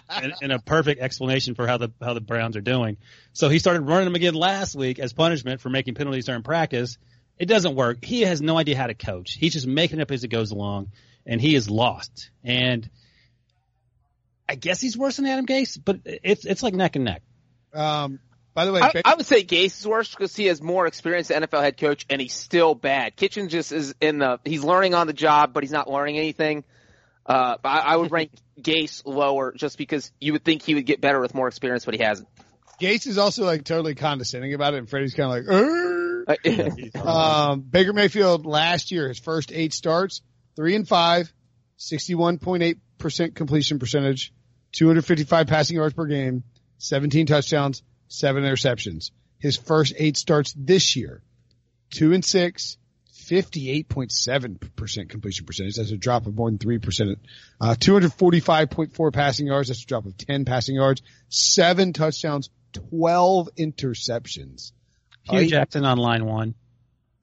and, and a perfect explanation for how the, how the Browns are doing. So he started running them again last week as punishment for making penalties during practice. It doesn't work. He has no idea how to coach. He's just making it up as he goes along and he is lost. And I guess he's worse than Adam Gase, but it's, it's like neck and neck. Um, by the way, I, I would say Gase is worse because he has more experience as NFL head coach and he's still bad. Kitchen just is in the he's learning on the job, but he's not learning anything. Uh, I, I would rank Gase lower just because you would think he would get better with more experience, but he hasn't. Gase is also like totally condescending about it, and Freddie's kind of like, Uh, Um, Baker Mayfield last year, his first eight starts, three and five, 61.8% completion percentage, 255 passing yards per game, 17 touchdowns, seven interceptions. His first eight starts this year, two and six, 58.7% completion percentage. That's a drop of more than 3%. Uh, 245.4 passing yards. That's a drop of 10 passing yards, seven touchdowns, 12 interceptions. Hue I- Jackson on line one.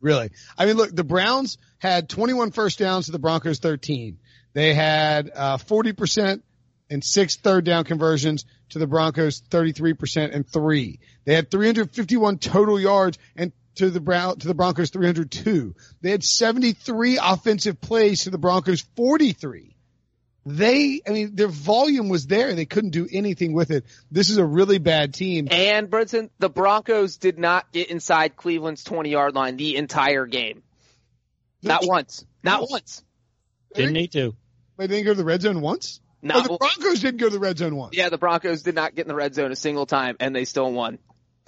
Really? I mean, look, the Browns had 21 first downs to the Broncos 13. They had uh, 40% and six third down conversions to the Broncos 33% and three. They had 351 total yards and to the Brown to the Broncos 302. They had 73 offensive plays to the Broncos 43. They, I mean, their volume was there. And they couldn't do anything with it. This is a really bad team. and Brinson, the Broncos did not get inside Cleveland's 20 yard line the entire game. Not once. Not once. Didn't need to. They didn't go to the red zone once. Oh, the Broncos didn't go to the red zone once. Yeah, the Broncos did not get in the red zone a single time, and they still won.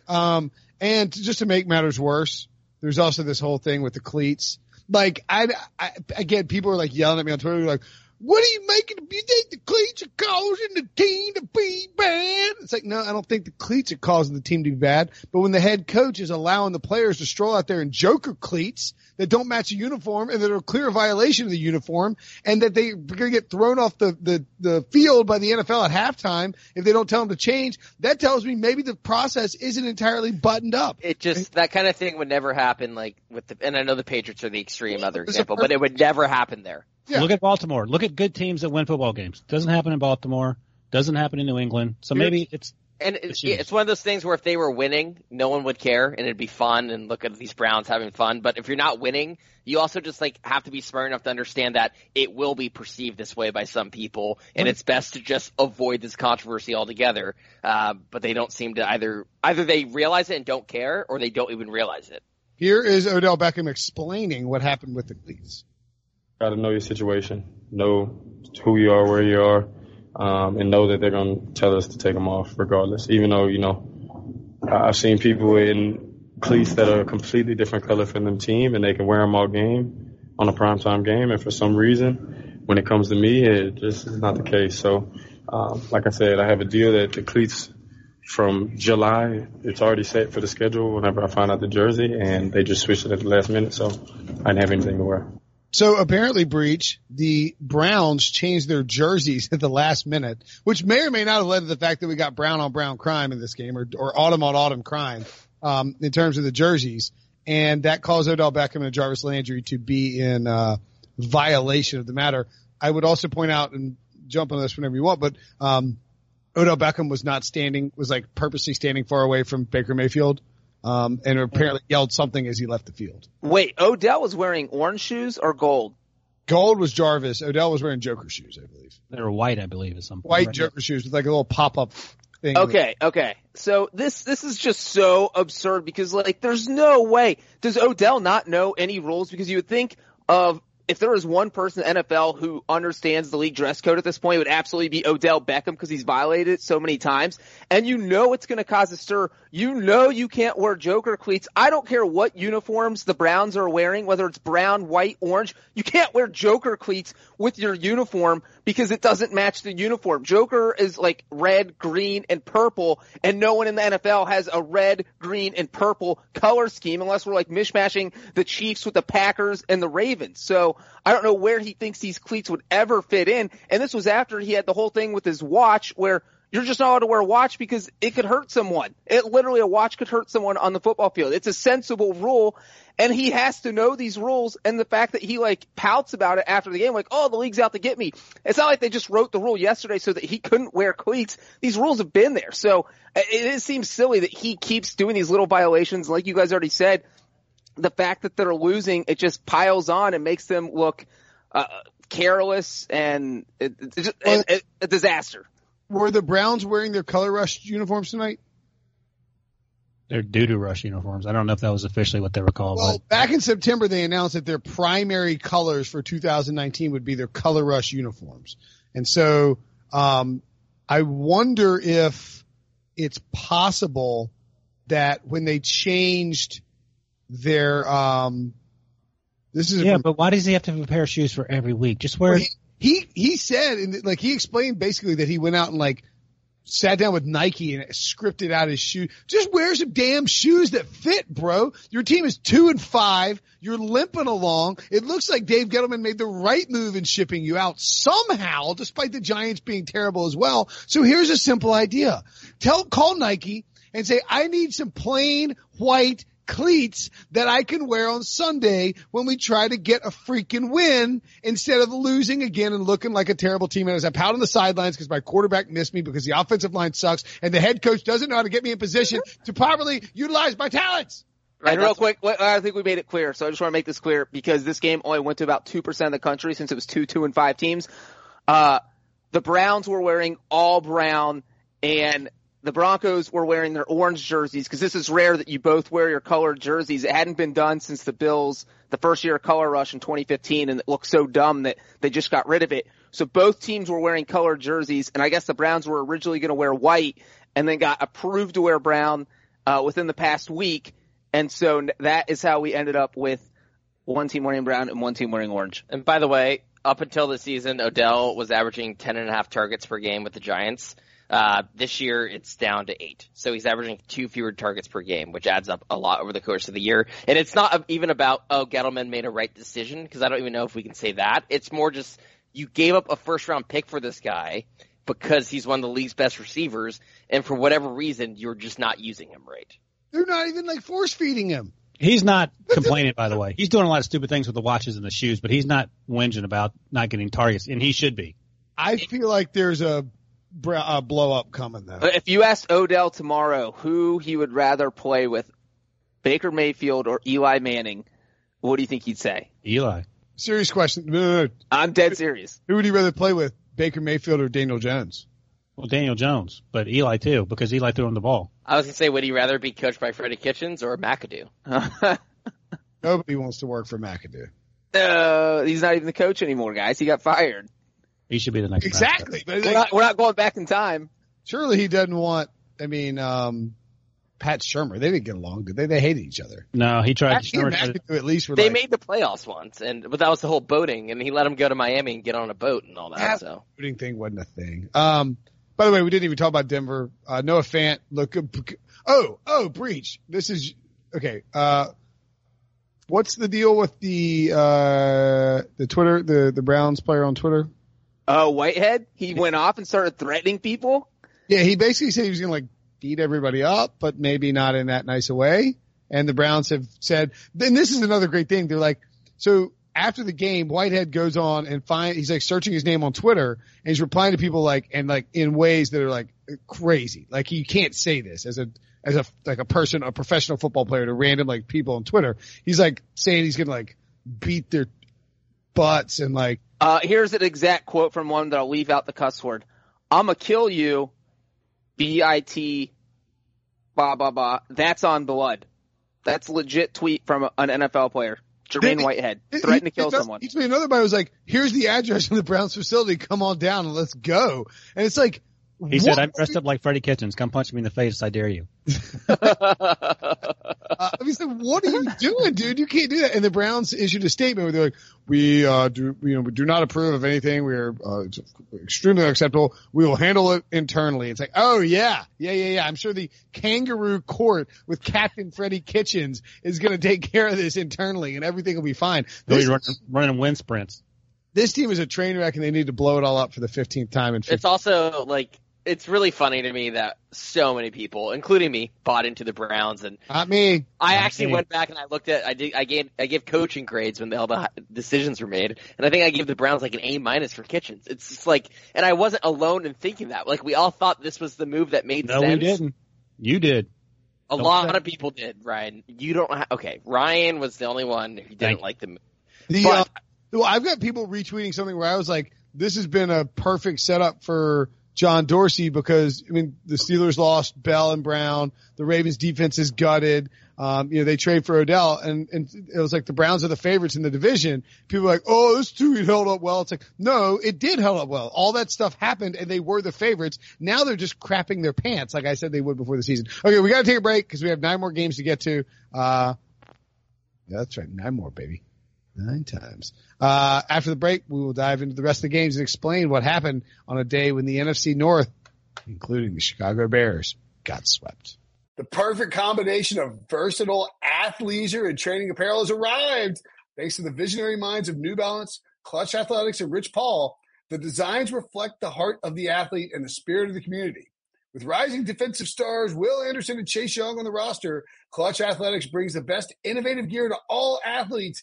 Um, and to- just to make matters worse, there's also this whole thing with the cleats. Like, I, I, again, people are like yelling at me on Twitter, like, what are you making? You think the cleats are causing the team to be bad? It's like, no, I don't think the cleats are causing the team to be bad. But when the head coach is allowing the players to stroll out there in joker cleats that don't match a uniform and that are a clear violation of the uniform and that they're going to get thrown off the, the, the field by the NFL at halftime if they don't tell them to change, that tells me maybe the process isn't entirely buttoned up. It just that kind of thing would never happen. Like with the, and I know the Patriots are the extreme other example, but it would never happen there. Yeah. Look at Baltimore. Look at good teams that win football games. Doesn't happen in Baltimore. Doesn't happen in New England. So maybe it's And it, Issues. it's one of those things where if they were winning, no one would care, and it'd be fun. And look at these Browns having fun. But if you're not winning, you also just like have to be smart enough to understand that it will be perceived this way by some people, and it's best to just avoid this controversy altogether. Uh, but they don't seem to either either they realize it and don't care, or they don't even realize it. Here is Odell Beckham explaining what happened with the cleats. Got to know your situation, know who you are, where you are, um, and know that they're going to tell us to take them off regardless. Even though, you know, I've seen people in cleats that are a completely different color from them team and they can wear them all game on a primetime game. And for some reason, when it comes to me, it just is not the case. So, um, like I said, I have a deal that the cleats from July, it's already set for the schedule whenever I find out the jersey and they just switched it at the last minute. So I didn't have anything to wear. So apparently, Breech, the Browns changed their jerseys at the last minute, which may or may not have led to the fact that we got brown on brown crime in this game or, or autumn on autumn crime, um, in terms of the jerseys. And that caused Odell Beckham and Jarvis Landry to be in, uh, violation of the matter. I would also point out and jump on this whenever you want, but, um, Odell Beckham was not standing, was like purposely standing far away from Baker Mayfield, um, and apparently yelled something as he left the field. Wait, Odell was wearing orange shoes or gold? Gold was Jarvis. Odell was wearing Joker shoes, I believe. they were white, I believe, at some point. White Right. Joker shoes with like a little pop up thing. Okay, okay. So this this is just so absurd because like there's no way does Odell not know any rules because you would think of if there is one person in the NFL who understands the league dress code at this point, it would absolutely be Odell Beckham because he's violated it so many times. And you know it's going to cause a stir. You know you can't wear Joker cleats. I don't care what uniforms the Browns are wearing, whether it's brown, white, orange. You can't wear Joker cleats with your uniform because it doesn't match the uniform. Joker is like red, green, and purple, and no one in the NFL has a red, green, and purple color scheme unless we're like mishmashing the Chiefs with the Packers and the Ravens. So I don't know where he thinks these cleats would ever fit in. And this was after he had the whole thing with his watch where you're just not allowed to wear a watch because it could hurt someone. It literally a watch could hurt someone on the football field. It's a sensible rule and he has to know these rules and the fact that he like pouts about it after the game like, "Oh, the league's out to get me." It's not like they just wrote the rule yesterday so that he couldn't wear cleats. These rules have been there. So it, it seems silly that he keeps doing these little violations like you guys already said the fact that they're losing, it just piles on and makes them look uh, careless and it, it's just, well, a, a disaster. Were the Browns wearing their color rush uniforms tonight? They're doo doo rush uniforms. I don't know if that was officially what they were called. Well, but. back in September, they announced that their primary colors for 2019 would be their color rush uniforms. And so, um, I wonder if it's possible that when they changed their um this is yeah, but why does he have to have a pair of shoes for every week? Just wear. He, he he said and like he explained basically that he went out and like sat down with Nike and scripted out his shoe. Just wear some damn shoes that fit, bro. Your team is two and five. You're limping along. It looks like Dave Gettleman made the right move in shipping you out somehow, despite the Giants being terrible as well. So here's a simple idea. Tell, call Nike and say, I need some plain white cleats that I can wear on Sunday when we try to get a freaking win instead of losing again and looking like a terrible team. And as I pout on the sidelines because my quarterback missed me because the offensive line sucks and the head coach doesn't know how to get me in position to properly utilize my talents. Right, real quick, I think we made it clear. So I just want to make this clear because this game only went to about 2% of the country since it was 2, 2, and 5 teams. Uh, the Browns were wearing all brown and the Broncos were wearing their orange jerseys because this is rare that you both wear your colored jerseys. It hadn't been done since the Bills, the first year of color rush in 2015 and it looked so dumb that they just got rid of it. So both teams were wearing colored jerseys and I guess the Browns were originally going to wear white and then got approved to wear brown, uh, within the past week. And so that is how we ended up with one team wearing brown and one team wearing orange. And by the way, up until the season, Odell was averaging 10 and a half targets per game with the Giants. Uh, this year it's down to eight. So he's averaging two fewer targets per game, which adds up a lot over the course of the year. And it's not even about, oh, Gettleman made a right decision, because I don't even know if we can say that. It's more just, you gave up a first round pick for this guy because he's one of the league's best receivers, and for whatever reason, you're just not using him right. They're not even like force feeding him. He's not complaining, by the way. He's doing a lot of stupid things with the watches and the shoes, but he's not whinging about not getting targets, and he should be. I feel like there's a uh, blow up coming though. If you asked Odell tomorrow who he would rather play with, Baker Mayfield or Eli Manning, what do you think he'd say? Eli. Serious question. No, no, no. I'm dead serious. Who would he rather play with, Baker Mayfield or Daniel Jones? Well, Daniel Jones, but Eli too, because Eli threw him the ball. I was gonna say, would he rather be coached by Freddie Kitchens or McAdoo? Nobody wants to work for McAdoo. Uh, he's not even the coach anymore, guys. He got fired. He should be the next. Exactly. We're not, we're not going back in time. Surely he doesn't want. I mean, um, Pat Shurmur. They didn't get along, did they? They hated each other. No, he tried. Pat Shurmur at least they like, made the playoffs once, and but that was the whole boating, and he let him go to Miami and get on a boat and all that. that so boating thing wasn't a thing. Um, by the way, we didn't even talk about Denver. Uh, Noah Fant. Look. Oh, oh, Breech. This is okay. Uh, what's the deal with the uh the Twitter the the Browns player on Twitter? Oh, Whitehead. He went off and started threatening people. Yeah, he basically said he was going to like beat everybody up, but maybe not in that nice a way. And the Browns have said, then this is another great thing. They're like, so after the game, Whitehead goes on and find, he's like searching his name on Twitter and he's replying to people like, and like in ways that are like crazy. Like you can't say this as a, as a, like a person, a professional football player to random like people on Twitter. He's like saying he's going to like beat their butts and like. Uh, here's an exact quote from one that I'll leave out the cuss word. I'ma kill you, B-I-T, blah, blah, blah. That's on blood. That's legit tweet from an NFL player. Jermaine Whitehead threatened to kill someone. He tweeted another guy was like, "Here's the address of the Browns facility. Come on down and let's go." And it's like, he said, "I'm dressed up like Freddie Kitchens. Come punch me in the face. I dare you." Uh, I mean, so what are you doing, dude? You can't do that. And the Browns issued a statement where they're like, "We uh, do, you know, we do not approve of anything. We are uh, extremely unacceptable. We will handle it internally." It's like, oh yeah, yeah, yeah, yeah. I'm sure the kangaroo court with Captain Freddie Kitchens is going to take care of this internally, and everything will be fine. This, running, running wind sprints. This team is a train wreck, and they need to blow it all up for the 15th time. In 15- it's also like it's really funny to me that so many people, including me, bought into the Browns. And not me. I not actually me. went back and I looked at, I did, I gave, I gave coaching grades when all the decisions were made, and I think I gave the Browns like an A minus for Kitchens. It's just like, and I wasn't alone in thinking that. Like we all thought this was the move that made no, sense. we didn't. You did. A don't lot of people did, Ryan. You don't. Ha- okay, Ryan was the only one who didn't like the move. The, but, uh, well, I've got people retweeting something where I was like, "This has been a perfect setup for." John Dorsey because I mean the Steelers lost Bell and Brown, the Ravens defense is gutted. Um, you know they trade for Odell, and and it was like the Browns are the favorites in the division. People are like, oh, this two held up well. It's like no, it did held up well. All that stuff happened, and they were the favorites. Now they're just crapping their pants, like I said they would before the season. Okay, we got to take a break because we have nine more games to get to. Uh, yeah, that's right, nine more, baby. Nine times. Uh, after the break, we will dive into the rest of the games and explain what happened on a day when the NFC North, including the Chicago Bears, got swept. The perfect combination of versatile athleisure and training apparel has arrived. Thanks to the visionary minds of New Balance, Clutch Athletics, and Rich Paul, the designs reflect the heart of the athlete and the spirit of the community. With rising defensive stars Will Anderson and Chase Young on the roster, Clutch Athletics brings the best innovative gear to all athletes,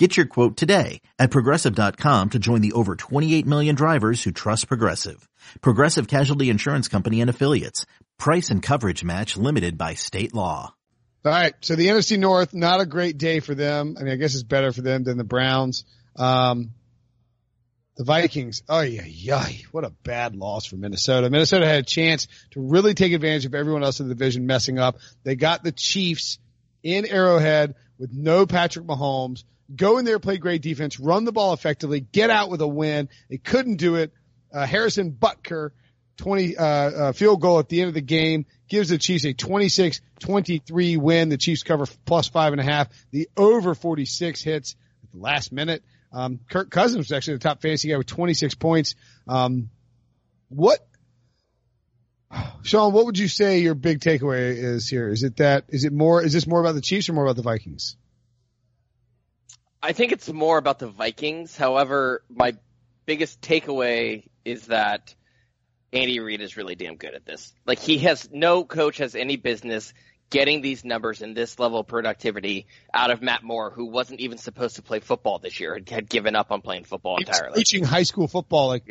Get your quote today at progressive.com to join the over 28 million drivers who trust Progressive. Progressive Casualty Insurance Company and Affiliates. Price and coverage match limited by state law. All right. So the NFC North, not a great day for them. I mean, I guess it's better for them than the Browns. Um, the Vikings, oh yeah, yeah, what a bad loss for Minnesota. Minnesota had a chance to really take advantage of everyone else in the division messing up. They got the Chiefs in Arrowhead with no Patrick Mahomes. Go in there, play great defense, run the ball effectively, get out with a win. They couldn't do it. Uh, Harrison Butker, 20, uh, uh, field goal at the end of the game gives the Chiefs a 26-23 win. The Chiefs cover plus five and a half. The over 46 hits at the last minute. Um, Kirk Cousins was actually the top fantasy guy with 26 points. Um, what, Sean, what would you say your big takeaway is here? Is it that, is it more, is this more about the Chiefs or more about the Vikings? I think it's more about the Vikings. However, my biggest takeaway is that Andy Reid is really damn good at this. Like he has no coach has any business getting these numbers and this level of productivity out of Matt Moore, who wasn't even supposed to play football this year, had given up on playing football He was entirely. teaching high school football like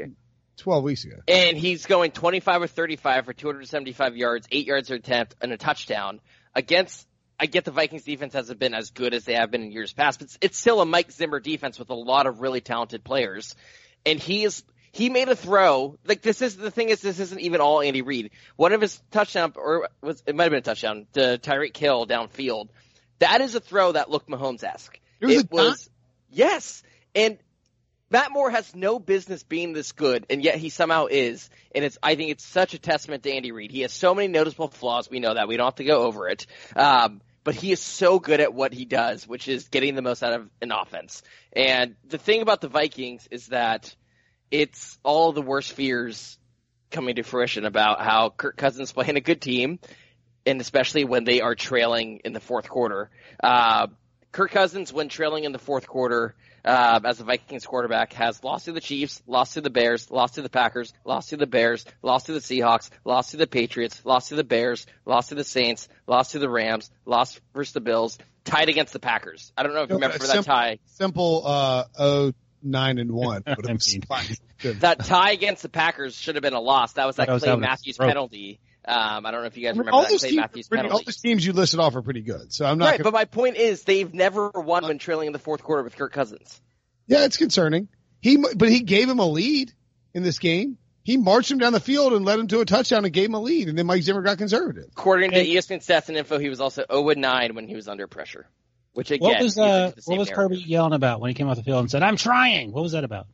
12 weeks ago. And he's going 25 or 35 for 275 yards, eight yards per attempt, and a touchdown against. I get the Vikings defense hasn't been as good as they have been in years past, but it's, it's still a Mike Zimmer defense with a lot of really talented players. And he is he made a throw. Like this is the thing is this isn't even all Andy Reid. One of his touchdown or was it might have been a touchdown to Tyreek Hill downfield. That is a throw that looked Mahomes esque. It was a dime? yes, and Matt Moore has no business being this good, and yet he somehow is. And it's I think it's such a testament to Andy Reid. He has so many noticeable flaws. We know that. We don't have to go over it. Um, but he is so good at what he does, which is getting the most out of an offense. And the thing about the Vikings is that it's all the worst fears coming to fruition about how Kirk Cousins playing a good team, and especially when they are trailing in the fourth quarter. Uh, Kirk Cousins, when trailing in the fourth quarter, uh, as a Vikings quarterback, has lost to the Chiefs, lost to the Bears, lost to the Packers, lost to the Bears, lost to the Seahawks, lost to the Patriots, lost to the Bears, lost to the Saints, lost to the Rams, lost versus the Bills, tied against the Packers. I don't know if you remember a that tie. Simple uh oh nine and one. But it was fine. That tie against the Packers should have been a loss. That was that Thought I was Clay Matthews stroke. penalty. Um, I don't know if you guys I mean, remember all that those Clay teams, Matthews are pretty, all penalty. those teams you listed off are pretty good. So I'm not. Right, gonna, but my point is they've never won when trailing in the fourth quarter with Kirk Cousins. yeah, it's concerning. He, but he gave him a lead in this game. He marched him down the field and led him to a touchdown and gave him a lead. And then Mike Zimmer got conservative. According to And- ESPN stats and info, he was also 0 9 when he was under pressure. Which again, What was uh, what was narrative. Kirby yelling about when he came off the field and said, "I'm trying"? What was that about?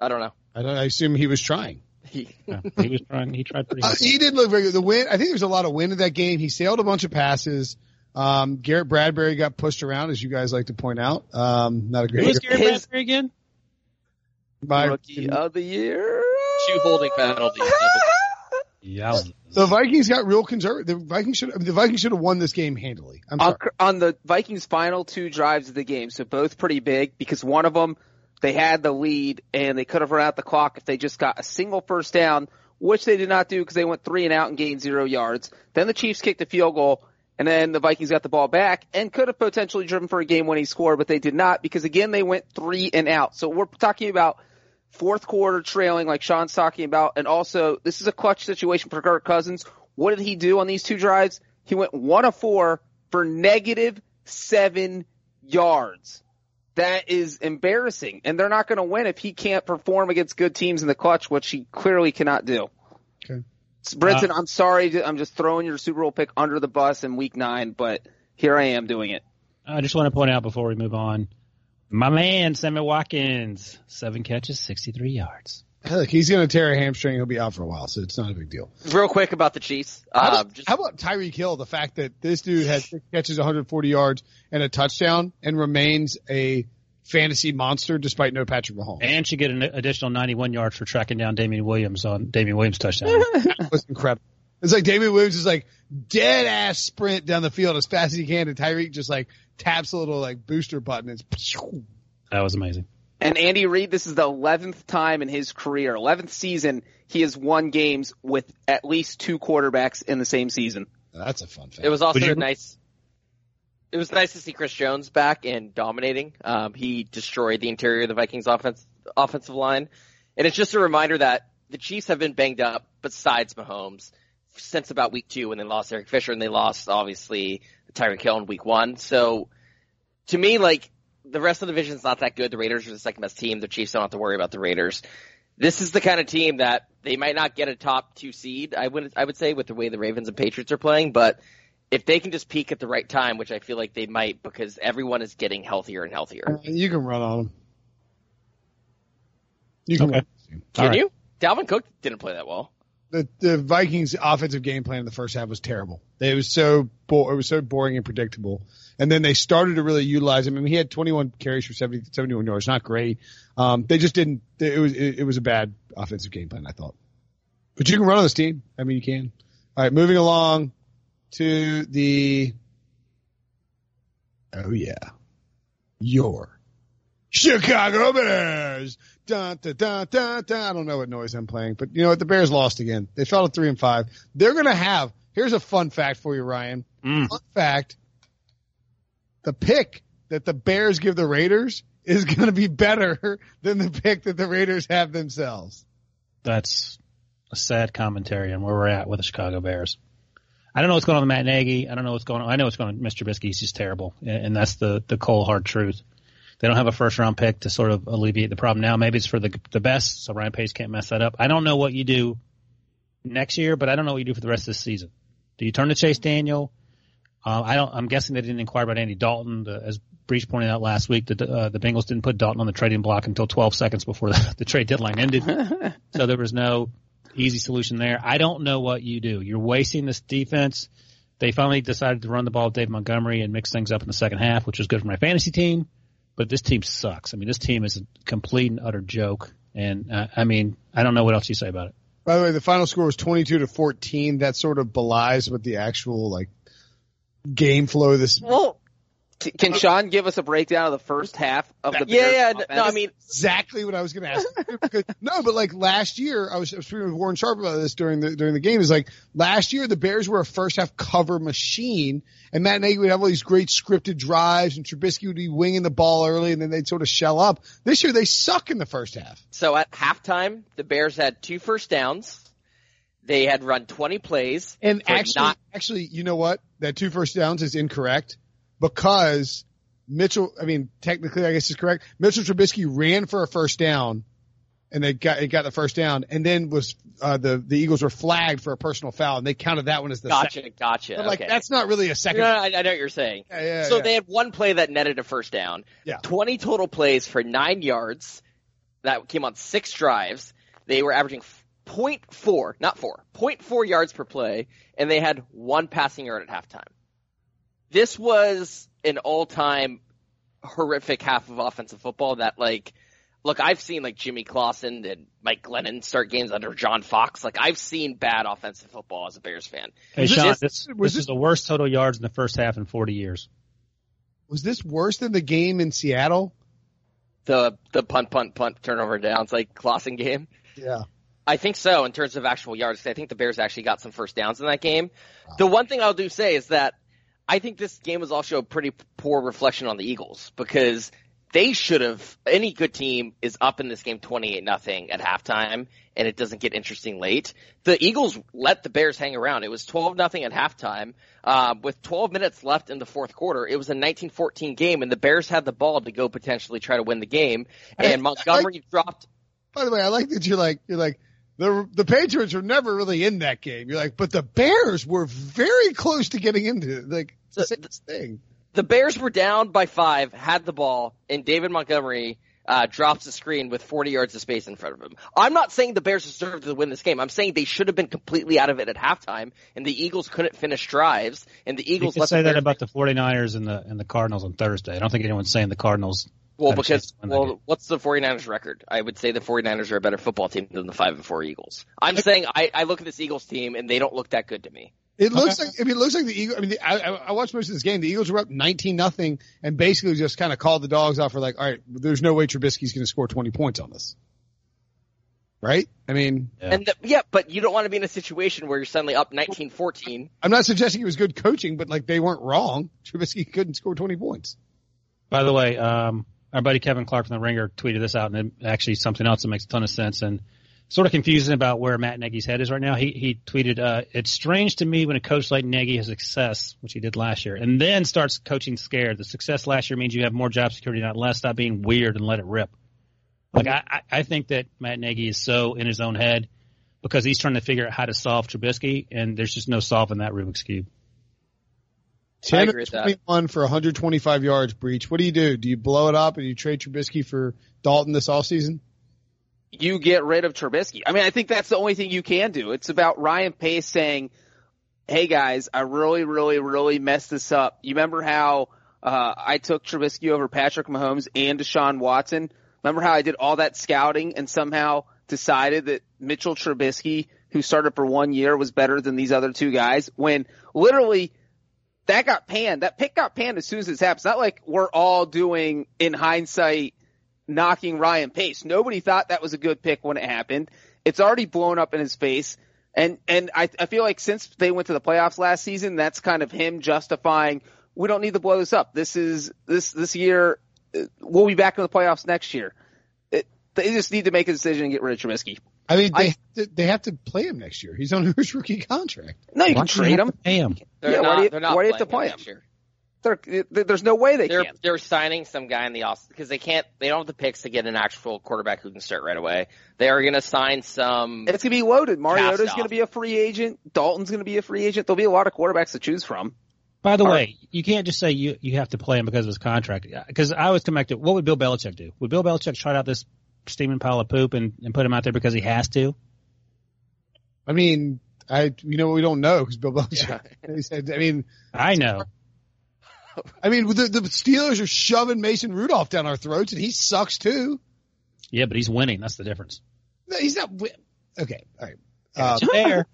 I don't know. I, don't, I assume he was trying. He, Yeah, he was trying. He tried pretty Uh, he did look very good. The win, I think there was a lot of win in that game. He sailed a bunch of passes. Um, Garrett Bradbury got pushed around, as you guys like to point out. Um, not a Who great. was Garrett His- Bradbury again? My- rookie of the year. Two holding penalties. Yeah. the Vikings got real conservative. The Vikings should. the Vikings should have won this game handily. I'm on, sorry. on the Vikings' final two drives of the game, so both pretty big because one of them they had the lead and they could have run out the clock if they just got a single first down, which they did not do because they went three and out and gained zero yards. Then the Chiefs kicked a field goal. And then the Vikings got the ball back and could have potentially driven for a game-winning score, but they did not because again they went three and out. So we're talking about fourth quarter trailing, like Sean's talking about, and also this is a clutch situation for Kirk Cousins. What did he do on these two drives? He went one of four for negative seven yards. That is embarrassing, and they're not going to win if he can't perform against good teams in the clutch, which he clearly cannot do. Okay. Brinson, uh, I'm sorry, I'm just throwing your Super Bowl pick under the bus in Week Nine, but here I am doing it. I just want to point out before we move on, my man Sammy Watkins, seven catches, 63 yards. Hey, Look, he's going to tear a hamstring. He'll be out for a while, so it's not a big deal. Real quick about the Chiefs. How Um, about, just, how about Tyreek Hill? The fact that this dude had six catches, 140 yards, and a touchdown, and remains a fantasy monster despite no Patrick Mahomes. And should get an additional 91 yards for tracking down Damien Williams on Damien Williams touchdown. That was incredible. It's like Damien Williams is like dead ass sprint down the field as fast as he can, and Tyreek just like taps a little like booster button. It's that was amazing. And Andy Reid, this is the 11th time in his career, 11th season, he has won games with at least two quarterbacks in the same season. that's a fun fact. it was also you- nice. It was nice to see Chris Jones back and dominating. Um, he destroyed the interior of the Vikings offense, offensive line. And it's just a reminder that the Chiefs have been banged up besides Mahomes since about week two when they lost Eric Fisher and they lost obviously Tyreek Hill in week one. So to me, like the rest of the division's not that good. The Raiders are the second best team. The Chiefs don't have to worry about the Raiders. This is the kind of team that they might not get a top two seed. I would I would say with the way the Ravens and Patriots are playing, but if they can just peak at the right time, which I feel like they might, because everyone is getting healthier and healthier. Uh, you can run on them. You can. Okay. Can All right. you? Dalvin Cook didn't play that well. The the Vikings offensive game plan in the first half was terrible. It was so bo- it was so boring and predictable. And then they started to really utilize him. I mean, he had 21 carries for 70, 71 yards. Not great. Um, they just didn't. It was it, it was a bad offensive game plan. I thought. But you can run on this team. I mean, you can. All right, moving along to the. Oh yeah, your Chicago Bears. Dun, dun, dun, dun, dun. I don't know what noise I'm playing, but you know what? The Bears lost again. They fell to three and five. They're going to have. Here's a fun fact for you, Ryan. Mm. Fun fact: the pick that the Bears give the Raiders is going to be better than the pick that the Raiders have themselves. That's a sad commentary on where we're at with the Chicago Bears. I don't know what's going on with Matt Nagy. I don't know what's going on. I know what's going on. Mr. Trubisky, he's just terrible, and and that's the the cold hard truth. They don't have a first round pick to sort of alleviate the problem now. Maybe it's for the the best, so Ryan Pace can't mess that up. I don't know what you do next year, but I don't know what you do for the rest of the season. Do you turn to Chase Daniel? Uh, I don't. I'm guessing they didn't inquire about Andy Dalton. The, as Breech pointed out last week, the uh, the Bengals didn't put Dalton on the trading block until 12 seconds before the, the trade deadline ended. so there was no easy solution there. I don't know what you do. You're wasting this defense. They finally decided to run the ball with Dave Montgomery and mix things up in the second half, which was good for my fantasy team. But this team sucks. I mean, this team is a complete and utter joke. And uh, I mean, I don't know what else you say about it. By the way, the final score was 22 to 14. That sort of belies what the actual like game flow of this. Well, C- Can uh, Sean give us a breakdown of the first half of the Yeah, Bears yeah. offense? No, I mean, exactly what I was going to ask. Because- no, but like last year, I was, I was speaking with Warren Sharp about this during the during the game. Is like last year the Bears were a first half cover machine, and Matt Nagy would have all these great scripted drives, and Trubisky would be winging the ball early, and then they'd sort of shell up. This year they suck in the first half. So at halftime, the Bears had two first downs. They had run 20 plays. And actually, not- actually, you know what? That two first downs is incorrect because Mitchell. I mean, technically, I guess is correct. Mitchell Trubisky ran for a first down, and they got it got the first down, and then was uh, the the Eagles were flagged for a personal foul, and they counted that one as the gotcha, second. gotcha. But like okay. that's not really a second. no, I, I know what you're saying. Yeah, yeah, so yeah. they had one play that netted a first down. Yeah. 20 total plays for nine yards. That came on six drives. They were averaging f- 0.4, not four, 0.4 yards per play, and they had one passing yard at halftime. This was an all-time horrific half of offensive football that like, look, I've seen like Jimmy Clausen and Mike Glennon start games under John Fox. Like I've seen bad offensive football as a Bears fan. Hey, Was this- Sean, was this, this- this is the worst total yards in the first half in 40 years. Was this worse than the game in Seattle? The, the punt, punt, punt, turnover downs, like Clausen game. Yeah. I think so in terms of actual yards. I think the Bears actually got some first downs in that game. The one thing I'll do say is that I think this game was also a pretty poor reflection on the Eagles because they should have any good team is up in this game 28 nothing at halftime and it doesn't get interesting late. The Eagles let the Bears hang around. It was 12 nothing at halftime. Uh, with 12 minutes left in the fourth quarter, it was a 1914 game and the Bears had the ball to go potentially try to win the game I- and Montgomery dropped By the way, I like that you're like you're like the the Patriots were never really in that game. You're like, but the Bears were very close to getting into it. Like So- same thing. the Bears were down by five, had the ball, and David Montgomery uh, drops the screen with 40 yards of space in front of him. I'm not saying the Bears deserved to win this game. I'm saying they should have been completely out of it at halftime, and the Eagles couldn't finish drives, and the You Eagles could let say the that about the 49ers and the and the Cardinals on Thursday. I don't think anyone's saying the Cardinals. Well had a chance because to win that well, what's the 49ers record? I would say the 49ers are a better football team than the five and four Eagles. I'm saying I, I look at this Eagles team and they don't look that good to me. It looks like I mean, it looks like the Eagles. I mean, the, I, I I watched most of this game. The Eagles were up nineteen nothing, and basically just kind of called the dogs off. For like, all right, there's no way Trubisky's going to score twenty points on this, right? I mean, Yeah. And the, yeah, but you don't want to be in a situation where you're suddenly up 19-14. I'm not suggesting it was good coaching, but like they weren't wrong. Trubisky couldn't score twenty points. By the way, um, our buddy Kevin Clark from the Ringer tweeted this out, and actually something else that makes a ton of sense and sort of confusing about where Matt Nagy's head is right now. He he tweeted, uh, "It's strange to me when a coach like Nagy has success, which he did last year, and then starts coaching scared. The success last year means you have more job security, not less. Stop being weird and let it rip." Like I I I think that Matt Nagy is so in his own head because he's trying to figure out how to solve Trubisky, and there's just no solving that Rubik's cube. I 10 agree with that. for 125 yards Breech. What do you do? Do you blow it up and you trade Trubisky for Dalton this offseason? you get rid of Trubisky. I mean, I think that's the only thing you can do. It's about Ryan Pace saying, "Hey guys, I really, really, really messed this up. You remember how uh, I took Trubisky over Patrick Mahomes and Deshaun Watson? Remember how I did all that scouting and somehow decided that Mitchell Trubisky, who started for one year, was better than these other two guys? When literally." That got panned. That pick got panned as soon as this happened. It's not like we're all doing in hindsight knocking Ryan Pace. Nobody thought that was a good pick when it happened. It's already blown up in his face. And, and I, I feel like since they went to the playoffs last season, that's kind of him justifying, we don't need to blow this up. This is, this, this year, uh, we'll be back in the playoffs next year. It, they just need to make a decision and get rid of Trubisky. I mean, they, I- have to, they have to play him next year. He's on his rookie contract. No, you Why can do trade him. to Pay him. They're Yeah, why not, do you- they're not why do you have to playing play him next year. They're, there's no way they They're can. they're signing some guy in the off because they can't they don't have the picks to get an actual quarterback who can start right away. They are going to sign some. It's gonna be loaded. Mariota's Cast gonna be a free agent. Dalton's gonna be a free agent. There'll be a lot of quarterbacks to choose from. By the Or- way, you can't just say you you have to play him because of his contract. Because I always come back what would Bill Belichick do? Would Bill Belichick try out this steaming pile of poop and, and put him out there because he has to? I mean, I you know we don't know because Bill Belichick. He said, I mean, I know. I mean the, the Steelers are shoving Mason Rudolph down our throats, and he sucks too. Yeah, but he's winning. That's the difference. No, he's not. wi- Okay, all right. Uh, Fair.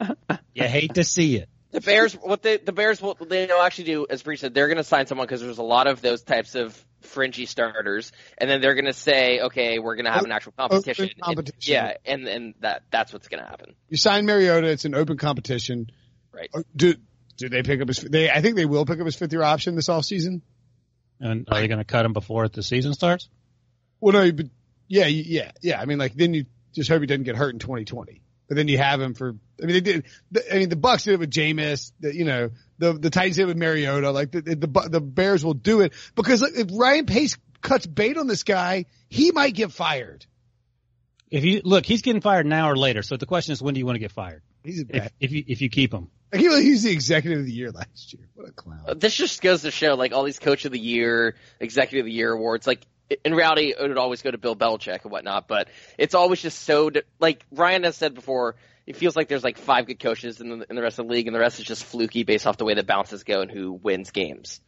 you hate to see it. The Bears, what they, the Bears, what they'll actually do, as Bree said, they're going to sign someone because there's a lot of those types of fringy starters, and then they're going to say, okay, we're going to have an actual competition. Open competition. yeah, and and that that's what's going to happen. You sign Mariota, it's an open competition. Right. Uh, Do do they pick up his? They I think they will pick up his fifth year option this offseason. And are they going to cut him before the season starts? Well, no, but yeah, yeah, yeah. I mean, like then you just hope he doesn't get hurt in 2020. But then you have him for. I mean, they did. The, I mean, the Bucks did it with Jameis. The, you know, the the Titans did it with Mariota. Like the the, the the Bears will do it because look, if Ryan Pace cuts bait on this guy, he might get fired. If you look, he's getting fired now or later. So the question is, when do you want to get fired? He's a If, bad. if you if you keep him, Like, he, he was the executive of the year last year. What a clown. This just goes to show, like all these Coach of the Year, Executive of the Year awards, like in reality, it would always go to Bill Belichick and whatnot. But it's always just so like Ryan has said before. It feels like there's like five good coaches in the, in the rest of the league, and the rest is just fluky based off the way the bounces go and who wins games.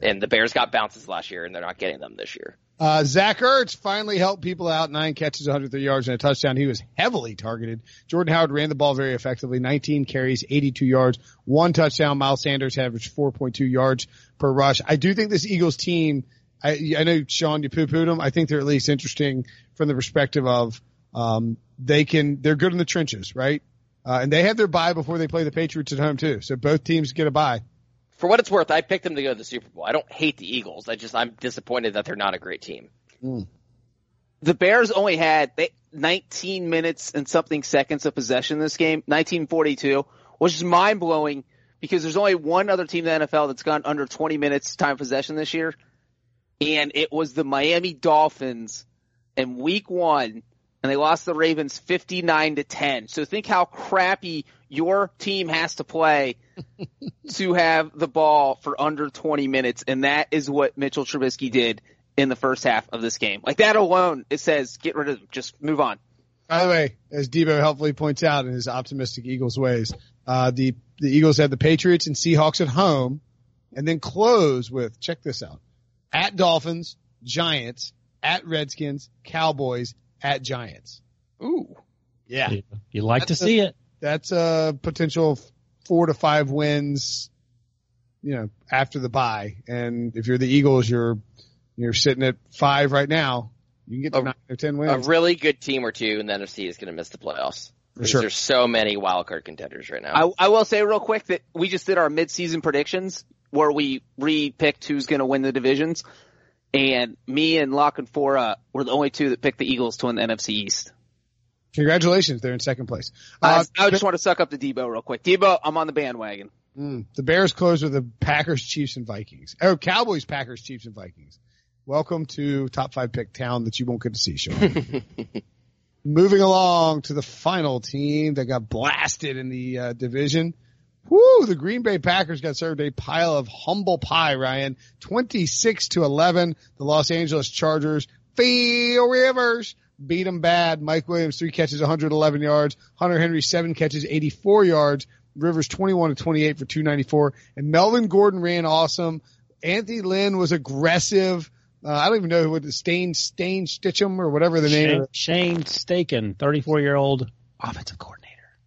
And the Bears got bounces last year, and they're not getting them this year. Uh, Zach Ertz finally helped people out. Nine catches, 103 yards, and a touchdown. He was heavily targeted. Jordan Howard ran the ball very effectively. 19 carries, 82 yards, one touchdown. Miles Sanders averaged 4.2 yards per rush. I do think this Eagles team, I, I know Sean, you poo-pooed them. I think they're at least interesting from the perspective of, um, they can, they're good in the trenches, right? Uh, and they have their bye before they play the Patriots at home too. So both teams get a bye. For what it's worth, I picked them to go to the Super Bowl. I don't hate the Eagles. I just I'm disappointed that they're not a great team. the Bears only had they, 19 minutes and something seconds of possession in this game, 1942, which is mind blowing because there's only one other team in the NFL that's gone under 20 minutes time of possession this year, and it was the Miami Dolphins in Week One, and they lost the Ravens 59 to 10. So think how crappy your team has to play to have the ball for under 20 minutes, and that is what Mitchell Trubisky did in the first half of this game. Like that alone, it says get rid of them. Just move on. By the way, as Debo helpfully points out in his optimistic Eagles ways, uh, the, the Eagles had the Patriots and Seahawks at home and then close with, check this out, at Dolphins, Giants, at Redskins, Cowboys, at Giants. Ooh. Yeah. you, you like That's to see it. That's a potential four to five wins, you know, after the bye. And if you're the Eagles, you're, you're sitting at five right now. You can get to A- nine or ten A really good team or two in the NFC is going to miss the playoffs. Because sure. There's so many wild card contenders right now. I, I will say real quick that we just did our mid-season predictions where we re-picked who's going to win the divisions, and me and La Canfora were the only two that picked the Eagles to win the NFC East. Congratulations. They're in second place. Uh, Uh, I just want to suck up to Debo real quick. Debo, I'm on the bandwagon. Mm, the Bears close with the Packers, Chiefs, and Vikings. Oh, Cowboys, Packers, Chiefs, and Vikings. Welcome to top five pick town that you won't get to see, Sean. Moving along to the final team that got blasted in the uh, division. Woo! The Green Bay Packers got served a pile of humble pie, Ryan. 26 to 11. The Los Angeles Chargers, Phil Rivers, beat them bad. Mike Williams, three catches, 111 yards. Hunter Henry, seven catches, 84 yards. Rivers, 21 to 28 for 294. And Melvin Gordon ran awesome. Anthony Lynn was aggressive. Uh, I don't even know what the Stain, Stain Stitchum or whatever the name Shane, of Shane Steichen, 34 year old offensive coordinator.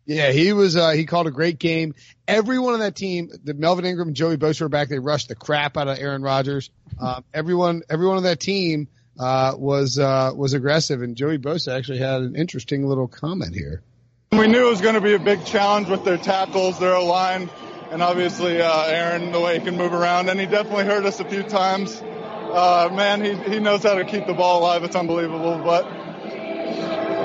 Yeah, he was, uh, he called a great game. Everyone on that team, the Melvin Ingram and Joey Bosa were back. They rushed the crap out of Aaron Rodgers. Um, everyone, everyone on that team, uh, was, uh, was aggressive and Joey Bosa actually had an interesting little comment here. We knew it was going to be a big challenge with their tackles, their line, and obviously uh, Aaron, the way he can move around. And he definitely hurt us a few times. Uh, man, he, he knows how to keep the ball alive. It's unbelievable. But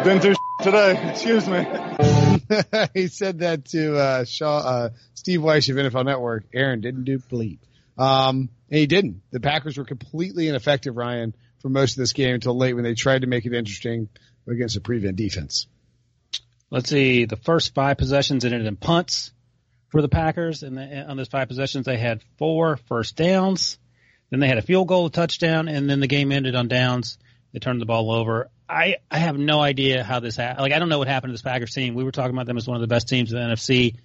been through today. Excuse me. he said that to uh, Shaw, uh, Steve Wyche of NFL Network. Aaron didn't do bleep. Um, and he didn't. The Packers were completely ineffective, Ryan, for most of this game until late when they tried to make it interesting against a prevent defense. Let's see. The first five possessions ended in punts for the Packers, and on those five possessions, they had four first downs. Then they had a field goal, a touchdown, and then the game ended on downs. They turned the ball over. I I have no idea how this happened. Like I don't know what happened to this Packers team. We were talking about them as one of the best teams in the NFC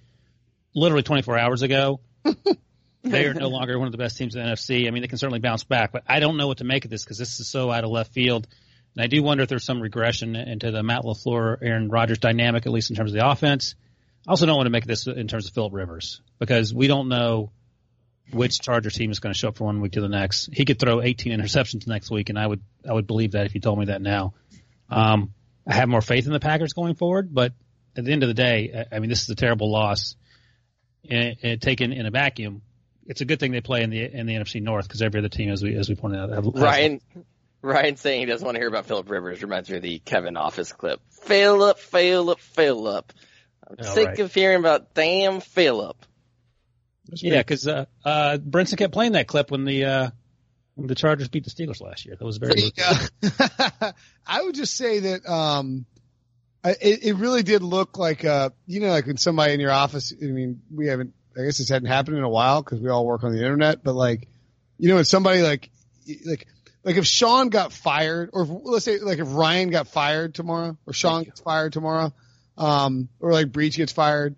literally 24 hours ago. they are no longer one of the best teams in the NFC. I mean, they can certainly bounce back, but I don't know what to make of this because this is so out of left field. And I do wonder if there's some regression into the Matt LaFleur, Aaron Rodgers dynamic, at least in terms of the offense. I also don't want to make this in terms of Philip Rivers because we don't know which Charger team is going to show up from one week to the next. He could throw 18 interceptions next week, and I would I would believe that if you told me that now. Um, I have more faith in the Packers going forward, but at the end of the day, I mean, this is a terrible loss. And, and taken in a vacuum, it's a good thing they play in the in the NFC North because every other team, as we as we pointed out, have, Ryan Ryan saying he doesn't want to hear about Philip Rivers reminds me of the Kevin Office clip. Philip, Philip, Philip. I'm Oh, sick right. of hearing about damn Philip. Yeah, because uh, uh, Brinson kept playing that clip when the uh, when the Chargers beat the Steelers last year. That was very. Yeah. I would just say that um, I- it, it really did look like uh, you know, like when somebody in your office. I mean, we haven't. I guess this hadn't happened in a while because we all work on the internet. But like, you know, when somebody like, like, like if Sean got fired, or if, let's say like if Ryan got fired tomorrow, or Sean gets fired tomorrow, um, or like Breech gets fired,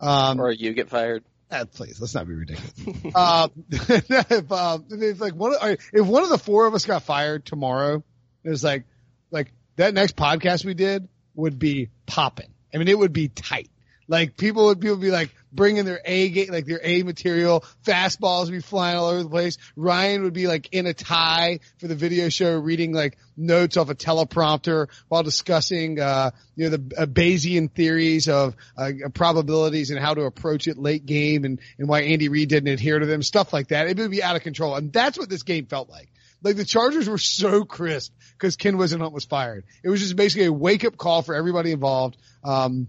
um, Or you get fired. Ah, please, let's not be ridiculous. um, if, if like one, of, if one of the four of us got fired tomorrow, it was like, like that next podcast we did would be popping. I mean, it would be tight. Like people would, people would be like bringing their A game, like their A material, fastballs would be flying all over the place. Ryan would be like in a tie for the video show, reading like notes off a teleprompter while discussing, uh, you know, the uh, Bayesian theories of uh, probabilities and how to approach it late game and, and why Andy Reid didn't adhere to them, stuff like that. It would be out of control. And that's what this game felt like. Like the Chargers were so crisp because Ken Whisenhunt was fired. It was just basically a wake up call for everybody involved. Um,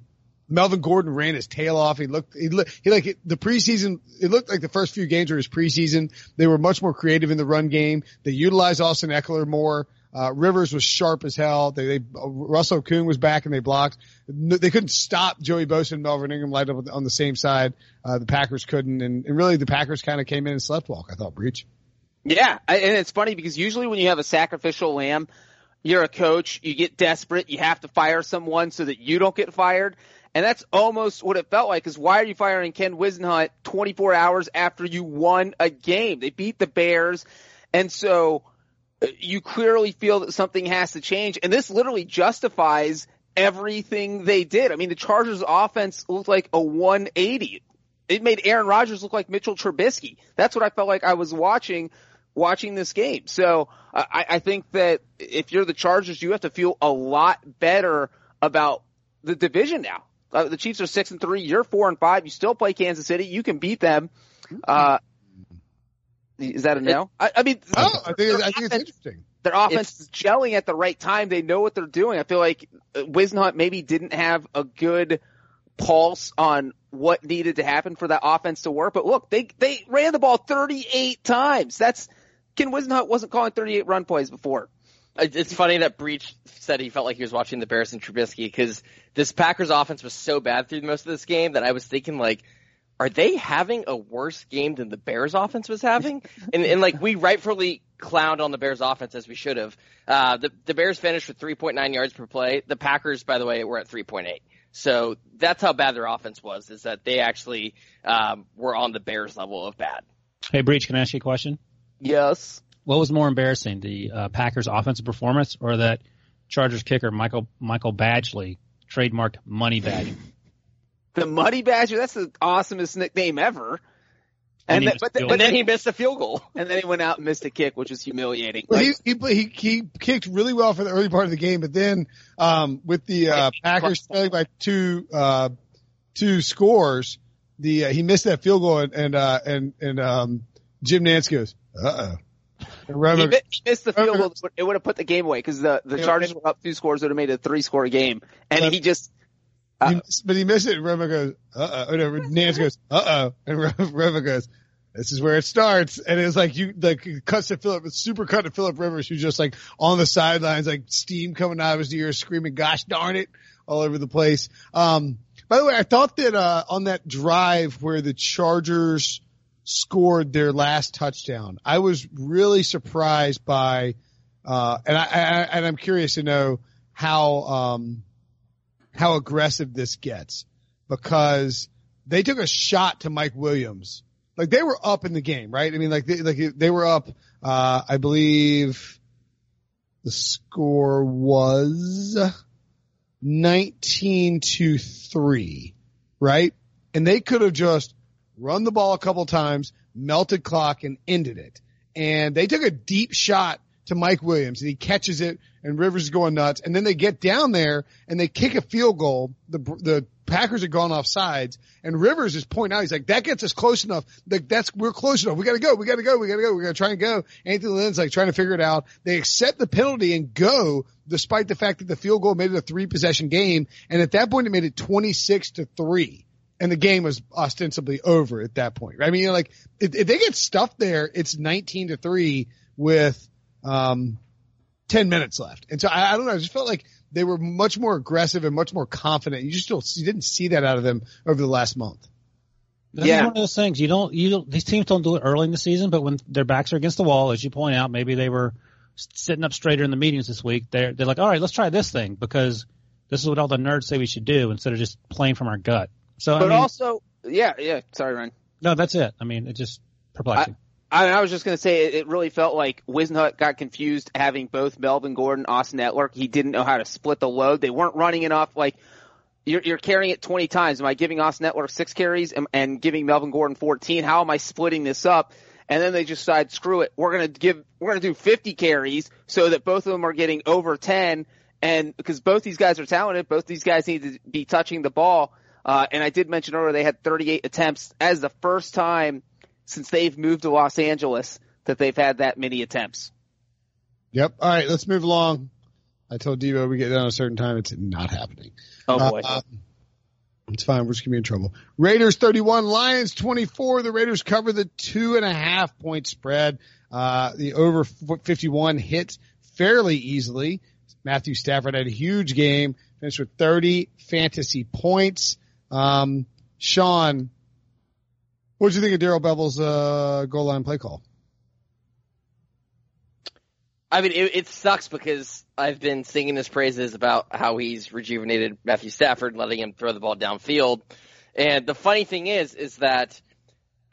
Melvin Gordon ran his tail off. He looked, he, looked, he like the preseason, it looked like the first few games were his preseason. They were much more creative in the run game. They utilized Austin Ekeler more. Uh, Rivers was sharp as hell. They, they, uh, Russell Okung was back and they blocked. They couldn't stop Joey Bosa and Melvin Ingram lined up on the same side. Uh, the Packers couldn't. And, and really the Packers kind of came in and slept walk, I thought, Breech. Yeah, and it's funny because usually when you have a sacrificial lamb, you're a coach, you get desperate, you have to fire someone so that you don't get fired. And that's almost what it felt like is why are you firing Ken Whisenhunt 24 hours after you won a game? They beat the Bears. And so uh, you clearly feel that something has to change. And this literally justifies everything they did. I mean, the Chargers offense looked like a 180. It made Aaron Rodgers look like Mitchell Trubisky. That's what I felt like I was watching watching this game. So uh, I, I think that if you're the Chargers, you have to feel a lot better about the division now. Uh, the Chiefs are six and three. You're four and five. You still play Kansas City. You can beat them. Uh, is that a no? I, I mean, Oh, I think, it's- I think it's interesting. their offense is gelling at the right time. They know what they're doing. I feel like uh, maybe didn't have a good pulse on what needed to happen for that offense to work. But look, they they ran the ball 38 times. That's Ken Whisenhunt wasn't calling 38 run plays before. It- It's funny that Breech said he felt like he was watching the Bears and Trubisky because this Packers offense was so bad through most of this game that I was thinking like, are they having a worse game than the Bears offense was having? and, and like we rightfully clowned on the Bears offense as we should have. Uh, the, the Bears finished with 3.9 yards per play. The Packers, by the way, were at 3.8. So that's how bad their offense was, is that they actually, um, were on the Bears level of bad. Hey, Breech, can I ask you a question? Yes. What was more embarrassing, the uh, Packers' offensive performance or that Chargers kicker Michael Michael Badgley trademarked Money Badger? The Muddy Badger, that's the awesomest nickname ever. And And, he then, but, the then, And then then he missed a field goal. and then he went out and missed a kick, which was humiliating. Well, Like, he, he he he kicked really well for the early part of the game, but then um, with the uh, Packers trailing by two uh, two scores, the uh, he missed that field goal and and uh, and, and um, Jim Nantz goes, uh oh. He, mi- he missed the field goal. It would have put the game away because the, the Chargers were up two scores. Would have made it a three score game. And he just, he missed- but he missed it. And Romo goes, uh oh. No, Nantz goes, uh oh. And Re- Romo goes, this is where it starts. And it's like you, like cuts to Philip, super cut to Philip Rivers, who's just like on the sidelines, like steam coming out of his ears, screaming, gosh darn it, all over the place. Um, by the way, I thought that, uh, on that drive where the Chargers scored their last touchdown, I was really surprised by, uh, and I, I, and I'm curious to know how, um, how aggressive this gets because they took a shot to Mike Williams. Like they were up in the game, right? I mean, like they, like they were up, uh, I believe the score was 19 to 3. right? And they could have just run the ball a couple times, melted clock and ended it. And they took a deep shot to Mike Williams and he catches it and Rivers is going nuts. And then they get down there and they kick a field goal. The, the Packers are gone off sides and Rivers is pointing out, he's like, that gets us close enough. Like, that's, we're close enough. We gotta go. We gotta go. We gotta go. We gotta try and go. Anthony Lynn's like trying to figure it out. They accept the penalty and go despite the fact that the field goal made it a three possession game. And at that point it made it 26 to three and the game was ostensibly over at that point. Right? I mean, you know, like if, if, they get stuffed there, it's 19 to three with, um, 10 minutes left. And so I, I, don't know. I just felt like they were much more aggressive and much more confident. You just don't, you didn't see that out of them over the last month. That's yeah. one of those things. You don't, you don't, these teams don't do it early in the season, but when their backs are against the wall, as you point out, maybe they were sitting up straighter in the meetings this week. They're, they're like, all right, let's try this thing because this is what all the nerds say we should do instead of just playing from our gut. So, but I mean, also, yeah, yeah. Sorry, Ryan. No, that's it. I mean, it just perplexing. I, I, was just going to say it, it, really felt like Whisenhunt got confused having both Melvin Gordon, Austin Ekeler. He didn't know how to split the load. They weren't running enough. Like you're, you're carrying it 20 times. Am I giving Austin Ekeler six carries and, and giving Melvin Gordon 14? How am I splitting this up? And then they just decide, screw it. We're going to give, we're going to do 50 carries so that both of them are getting over 10. And because both these guys are talented, both these guys need to be touching the ball. Uh, and I did mention earlier they had 38 attempts as the first time since they've moved to Los Angeles that they've had that many attempts. Yep. All right, let's move along. I told Debo we get down a certain time. It's not happening. Oh boy. Uh, it's fine. We're just gonna be in trouble. Raiders 31, Lions 24. The Raiders cover the two and a half point spread. Uh, the over 51 hit fairly easily. Matthew Stafford had a huge game, finished with 30 fantasy points. Um, Sean, what did you think of Darrell Bevell's uh, goal line play call? I mean, it, it, sucks because I've been singing his praises about how he's rejuvenated Matthew Stafford, letting him throw the ball downfield. And the funny thing is, is that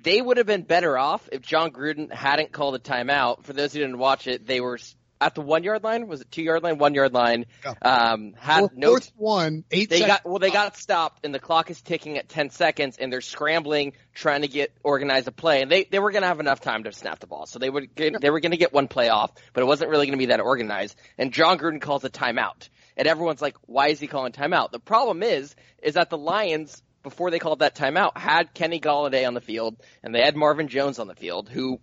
they would have been better off if Jon Gruden hadn't called a timeout. For those who didn't watch it, they were at the one yard line. Was it two yard line, one yard line? Um, had fourth, no fourth one, eight. They seconds. got well. They got stopped, and the clock is ticking at ten seconds, and they're scrambling, trying to get organize a play, and they they were going to have enough time to snap the ball, so they would get, they were going to get one play off, but it wasn't really going to be that organized. And Jon Gruden calls a timeout, and everyone's like, "Why is he calling timeout?" The problem is, is that the Lions before they called that timeout had Kenny Golladay on the field, and they had Marvin Jones on the field, who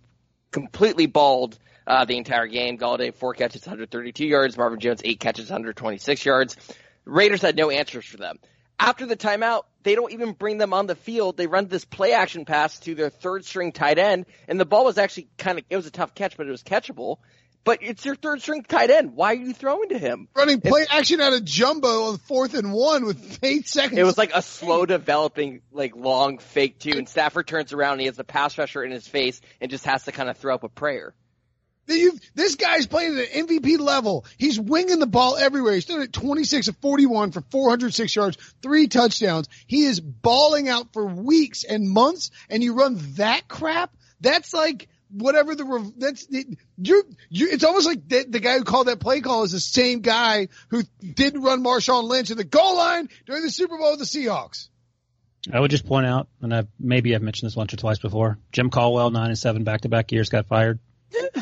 completely balled uh, the entire game. Golladay four catches, 132 yards. Marvin Jones eight catches, 126 yards. Raiders had no answers for them. After the timeout, they don't even bring them on the field. They run this play action pass to their third string tight end, and the ball was actually kind of it was a tough catch, but it was catchable. But it's your third string tight end. Why are you throwing to him? Running play it's, action out of jumbo on fourth and one with eight seconds. It was like a slow developing, like long fake too. And Stafford turns around and he has the pass rusher in his face and just has to kind of throw up a prayer. You've, this guy's playing at an MVP level. He's winging the ball everywhere. He's doing it 26 of 41 for 406 yards, three touchdowns. He is balling out for weeks and months, and you run that crap? That's like whatever the that's you you. It's almost like the, the, guy who called that play call is the same guy who didn't run Marshawn Lynch in the goal line during the Super Bowl with the Seahawks. I would just point out, and I've, maybe I've mentioned this once or twice before. Jim Caldwell, nine and seven back to back years, got fired.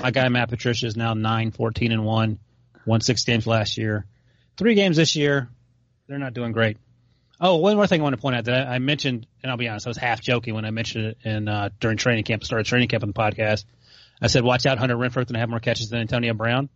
My guy Matt Patricia is now nine fourteen and 1, won six games last year. Three games this year. They're not doing great. Oh, one more thing I want to point out that I, I mentioned, and I'll be honest, I was half joking when I mentioned it in uh, during training camp, I started training camp on the podcast. I said, watch out, Hunter Renfrow going to have more catches than Antonio Brown.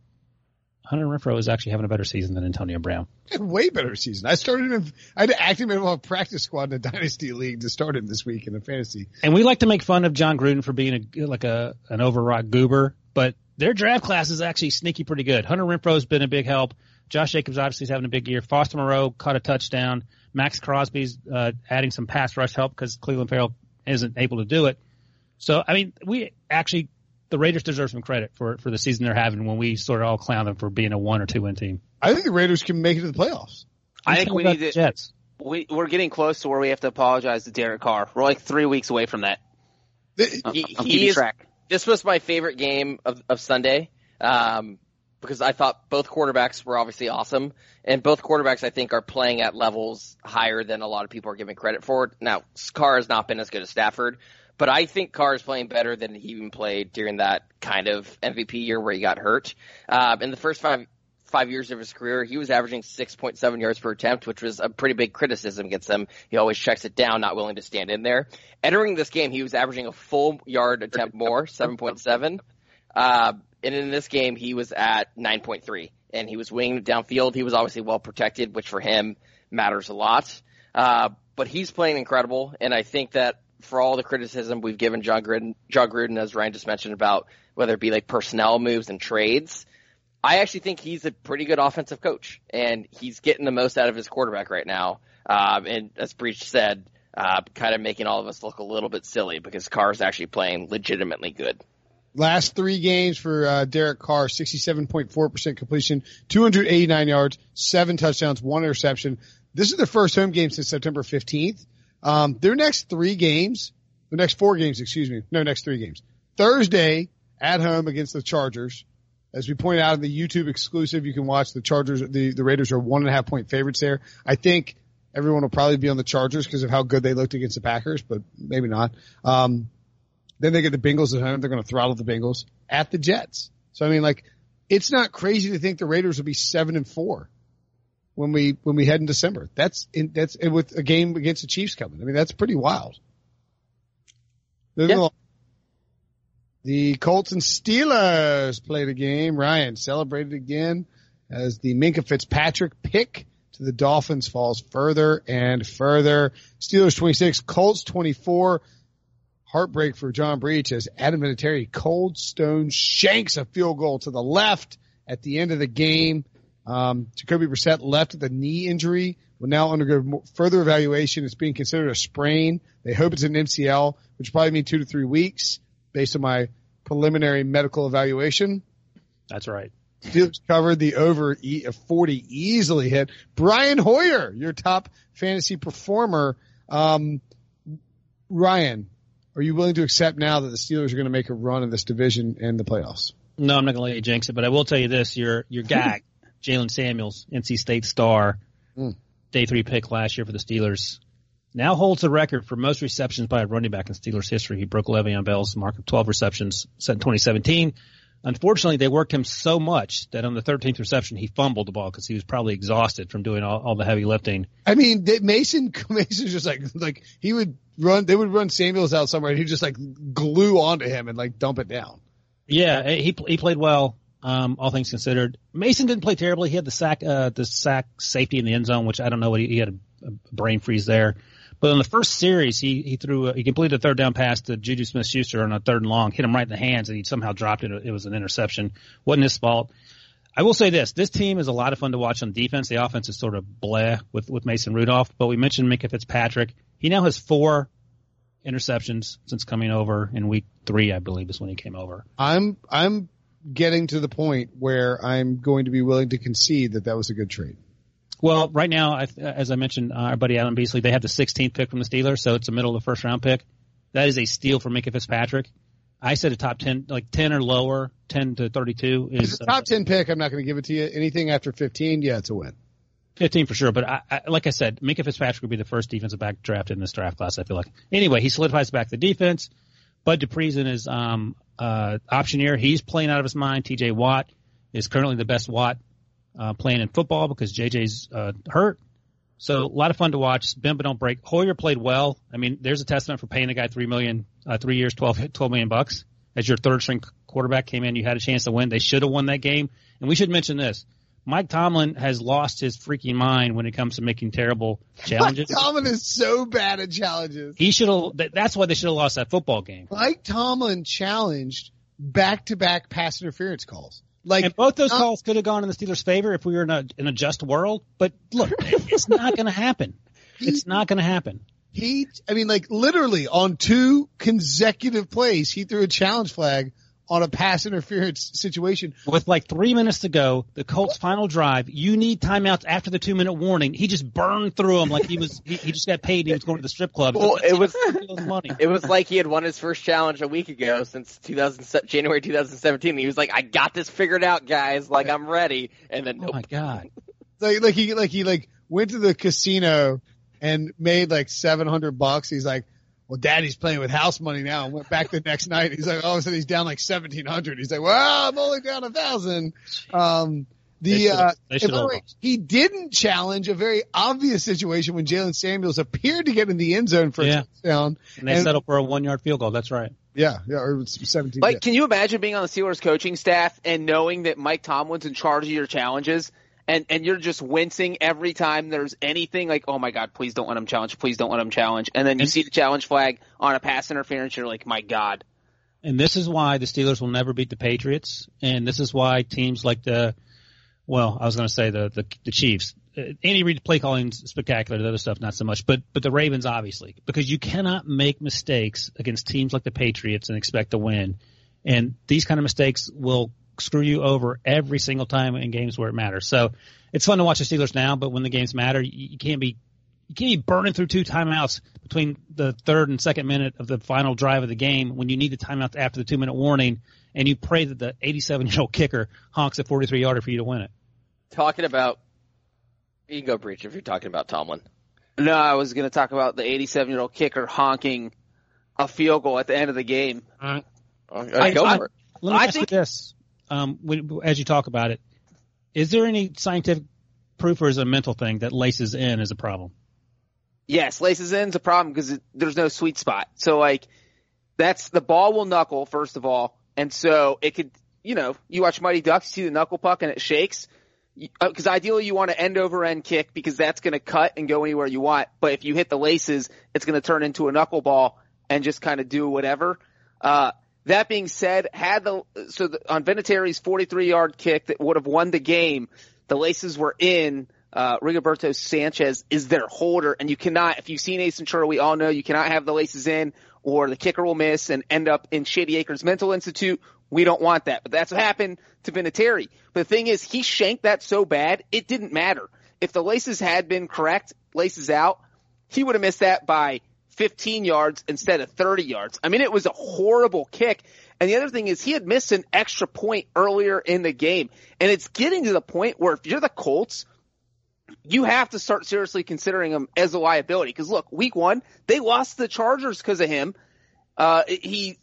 Hunter Renfrow is actually having a better season than Antonio Brown. Way better season. I started him. I had to activate him on a practice squad in a dynasty league to start him this week in a fantasy. And we like to make fun of Jon Gruden for being a like a an overwrought goober, but their draft class is actually sneaky pretty good. Hunter Renfrow has been a big help. Josh Jacobs obviously is having a big year. Foster Moreau caught a touchdown. Maxx Crosby's uh, adding some pass rush help because Clelin Ferrell isn't able to do it. So I mean, we actually the Raiders deserve some credit for for the season they're having when we sort of all clown them for being a one or two win team. I think the Raiders can make it to the playoffs. I think we need to, Jets. We we're getting close to where we have to apologize to Derek Carr. We're like three weeks away from that. The, he, he is, track. This was my favorite game of of Sunday. Um, because I thought both quarterbacks were obviously awesome, and both quarterbacks I think are playing at levels higher than a lot of people are giving credit for. Now, Carr has not been as good as Stafford, but I think Carr is playing better than he even played during that kind of MVP year where he got hurt. Um, in the first five five years of his career, he was averaging 6.7 yards per attempt, which was a pretty big criticism against him. He always checks it down, not willing to stand in there. Entering this game, he was averaging a full yard attempt more, 7.7. Uh, and in this game, he was at 9.3, and he was winging downfield. He was obviously well protected, which for him matters a lot. Uh, but he's playing incredible, and I think that for all the criticism we've given Jon Gruden, Jon Gruden, as Ryan just mentioned about whether it be like personnel moves and trades, I actually think he's a pretty good offensive coach, and he's getting the most out of his quarterback right now. Um, and as Breech said, uh, kind of making all of us look a little bit silly because Carr's actually playing legitimately good. Last three games for uh, Derek Carr, 67.4% completion, 289 yards, seven touchdowns, one interception. This is their first home game since September 15th. Um, their next three games, the next four games, excuse me, no, next three games. Thursday at home against the Chargers. As we pointed out in the YouTube exclusive, you can watch the Chargers, the, the Raiders are one and a half point favorites there. I think everyone will probably be on the Chargers because of how good they looked against the Packers, but maybe not. Um, then they get the Bengals at home. They're going to throttle the Bengals at the Jets. So I mean, like, it's not crazy to think the Raiders will be seven and four when we when we head in December. That's in, that's with a game against the Chiefs coming. I mean, that's pretty wild. Yeah. The Colts and Steelers played a game. Ryan celebrated again as the Minkah Fitzpatrick pick to the Dolphins falls further and further. Steelers 26, Colts 24 heartbreak for John Breech as Adam Vinatieri cold stone shanks a field goal to the left at the end of the game. Um, Jacoby Brissett left with a knee injury will now undergo further evaluation. It's being considered a sprain. They hope it's an MCL, which probably mean two to three weeks based on my preliminary medical evaluation. That's right. Steelers covered the over 40 easily hit. Brian Hoyer, your top fantasy performer. Um, Ryan, are you willing to accept now that the Steelers are going to make a run in this division and the playoffs? No, I'm not going to let you jinx it, but I will tell you this: your your guy, Jaylen Samuels, NC State star, mm. day three pick last year for the Steelers, now holds the record for most receptions by a running back in Steelers history. He broke Le'Veon Bell's mark of 12 receptions set in 2017. Unfortunately, they worked him so much that on the 13th reception, he fumbled the ball because he was probably exhausted from doing all, all the heavy lifting. I mean, Mason, Mason's just like, like he would run, they would run Samuels out somewhere and he'd just like glue onto him and like dump it down. Yeah, he, he played well. Um, all things considered, Mason didn't play terribly. He had the sack, uh, the sack safety in the end zone, which I don't know what he, he had a, a brain freeze there. But in the first series, he he threw a, he completed a third down pass to Juju Smith-Schuster on a third and long, hit him right in the hands, and he somehow dropped it. It was an interception. wasn't his fault. I will say this: this team is a lot of fun to watch on defense. The offense is sort of bleh with with Mason Rudolph, but we mentioned Minkah Fitzpatrick. He now has four interceptions since coming over in week three, I believe, is when he came over. I'm I'm getting to the point where I'm going to be willing to concede that that was a good trade. Well, right now, as I mentioned, uh, our buddy Adam Beasley, they have the 16th pick from the Steelers, so it's a middle of the first round pick. That is a steal for Minkah Fitzpatrick. I said a top 10, like 10 or lower, 10 to 32 is. It's a top uh, 10 pick. I'm not going to give it to you. Anything after 15, yeah, it's a win. 15 for sure, but I, I, like I said, Minkah Fitzpatrick would be the first defensive back drafted in this draft class. I feel like. Anyway, he solidifies back the defense. Bud Dupree's in his um, uh, option year. He's playing out of his mind. T.J. Watt is currently the best Watt uh, playing in football because JJ's uh, hurt. So a lot of fun to watch. Bend but don't break. Hoyer played well. I mean, there's a testament for paying a guy three million, uh, three years, 12, 12 million bucks. As your third string quarterback came in, you had a chance to win. They should have won that game. And we should mention this. Mike Tomlin has lost his freaking mind when it comes to making terrible challenges. Mike Tomlin is so bad at challenges. He should have. That's why they should have lost that football game. Mike Tomlin challenged back-to-back pass interference calls. Like, and both those uh, calls could have gone in the Steelers' favor if we were in a in a just world. But look, it's not going to happen. It's not going to happen. He, I mean, like literally on two consecutive plays, he threw a challenge flag on a pass interference situation. With like three minutes to go, the Colts' final drive, you need timeouts after the two minute warning. He just burned through them like he was, he, he just got paid and he was going to the strip club. Well, it was, money. it was like he had won his first challenge a week ago since 2000, January 2017. He was like, I got this figured out, guys. Like, I'm ready. And then, Oh my God. Like, like he, like he, like went to the casino and made like 700 bucks. He's like, well, daddy's playing with house money now and went back the next night. He's like, all of a sudden he's down like 1700. He's like, well, I'm only down a thousand. Um, the, uh, and by the way, he didn't challenge a very obvious situation when Jaylen Samuels appeared to get in the end zone for a Yeah. touchdown. And they And- settled for a one yard field goal. That's right. Yeah, yeah, or it was 17. Like, can you imagine being on the Steelers coaching staff and knowing that Mike Tomlin's in charge of your challenges? And, and you're just wincing every time there's anything like, oh my God, please don't let him challenge, please don't let him challenge. And then you see the challenge flag on a pass interference, you're like, my God. And this is why the Steelers will never beat the Patriots. And this is why teams like the, well, I was going to say the, the, the Chiefs. Uh, Andy Reid's play calling spectacular. The other stuff not so much, but but the Ravens obviously because you cannot make mistakes against teams like the Patriots and expect to win. And these kind of mistakes will screw you over every single time in games where it matters. So it's fun to watch the Steelers now, but when the games matter, you, you can't be you can't be burning through two timeouts between the third and second minute of the final drive of the game when you need the timeout after the two minute warning and you pray that the 87 year old kicker honks a 43 yarder for you to win it. Talking about, ego breach if you're talking about Tomlin. No, I was going to talk about the 87 year old kicker honking a field goal at the end of the game. Uh, I- go I- for it. Let me I ask think- you this: um, when, as you talk about it, is there any scientific proof or is it a mental thing that laces in is a problem? Yes, laces in is a problem because there's no sweet spot. So like, that's the ball will knuckle first of all, and so it could, you know, you watch Mighty Ducks, see the knuckle puck and it shakes. Because ideally you want to end over end kick because that's going to cut and go anywhere you want. But if you hit the laces, it's going to turn into a knuckleball and just kind of do whatever. Uh, that being said, had the so the, on Vinatieri's 43 yard kick that would have won the game, the laces were in. Uh, Rigoberto Sanchez is their holder, and you cannot. If you've seen Ace Ventura, we all know you cannot have the laces in, or the kicker will miss and end up in Shady Acres Mental Institute. We don't want that, but that's what happened to Vinatieri. But the thing is, he shanked that so bad, it didn't matter. If the laces had been correct, laces out, he would have missed that by 15 yards instead of 30 yards. I mean, it was a horrible kick. And the other thing is he had missed an extra point earlier in the game. And it's getting to the point where if you're the Colts, you have to start seriously considering him as a liability. Cause look, week one, they lost the Chargers because of him. Uh, he,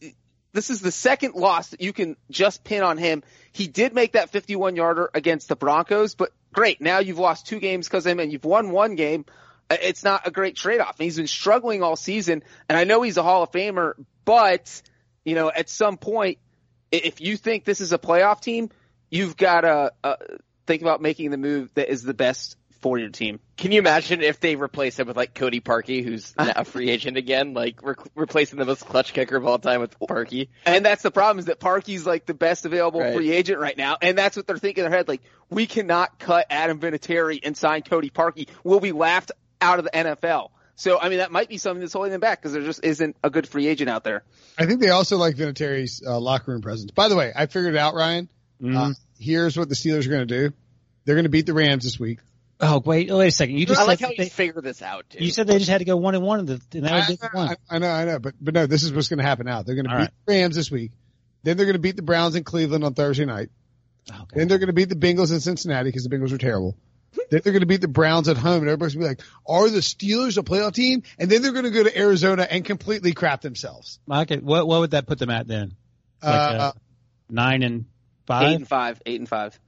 this is the second loss that you can just pin on him. He did make that 51 yarder against the Broncos, but great. Now you've lost two games because of him and you've won one game. Uh, It's not a great trade-off. He's been struggling all season and I know he's a Hall of Famer, but you know, at some point, if you think this is a playoff team, you've got to uh, think about making the move that is the best for your team. Can you imagine if they replace him with like Cody Parkey, who's now a free agent again, like re- replacing the most clutch kicker of all time with Parkey? And that's the problem is that Parkey's like the best available Right. free agent right now. And that's what they're thinking in their head. Like, we cannot cut Adam Vinatieri and sign Cody Parkey. We'll be laughed out of the NFL. So, I mean, that might be something that's holding them back because there just isn't a good free agent out there. I think they also like Vinatieri's uh, locker room presence. By the way, I figured it out, Ryan. Uh, here's what the Steelers are going to do. They're going to beat the Rams this week. Oh wait, wait a second. You just I like said how you they, figure this out. Too. you said they just had to go one and one, and, the, and that I, was just one. I, I know, I know, but but no, this is what's going to happen now. They're going to beat right. the Rams this week. Then they're going to beat the Browns in Cleveland on Thursday night. Okay. Then they're going to beat the Bengals in Cincinnati because the Bengals are terrible. Then they're going to beat the Browns at home, and everybody's going to be like, "Are the Steelers a playoff team?" And then they're going to go to Arizona and completely crap themselves. Okay, what what would that put them at then? Like, Uh, uh, nine and five, Eight and five, eight and five.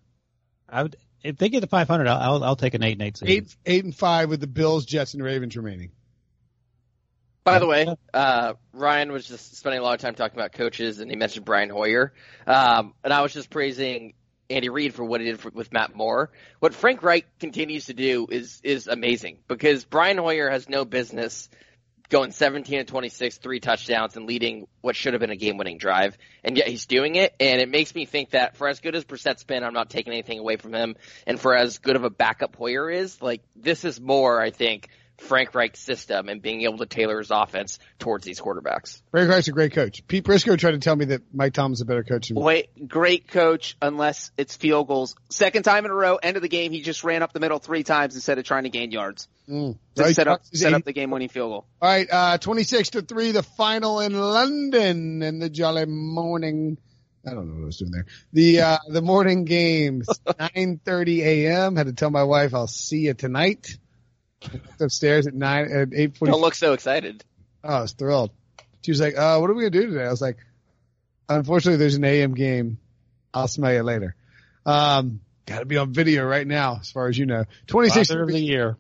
I would if they get to five hundred, I'll, I'll I'll take an eight and eight season. eight, eight and five with the Bills, Jets, and Ravens remaining. By the way, uh, Ryan was just spending a lot of time talking about coaches, and he mentioned Brian Hoyer. Um, and I was just praising Andy Reid for what he did for, with Matt Moore. What Frank Reich continues to do is is amazing because Brian Hoyer has no business going 17 and 26, three touchdowns, and leading what should have been a game-winning drive, and yet he's doing it. And it makes me think that for as good as Brissett's been, I'm not taking anything away from him, and for as good of a backup Hoyer is, like this is more, I think, Frank Reich's system and being able to tailor his offense towards these quarterbacks. Frank Reich's a great coach. Pete Prisco tried to tell me that Mike Tomlin's a better coach than me. Wait, great coach unless it's field goals. Second time in a row, end of the game, he just ran up the middle three times instead of trying to gain yards. Mm. To Right, set up set up the game winning field goal. All right, uh, 26 to 3, the final in London in the jolly morning. I don't know what I was doing there. The, uh, the morning games, 9.30 a.m. Had to tell my wife I'll see you tonight. Upstairs at 9, at 8.40. Don't look so excited. Oh, I was thrilled. She was like, uh, what are we going to do today? I was like, unfortunately, there's an AM game. I'll smell you later. Um, gotta be on video right now, as far as you know. 26 Father of the year.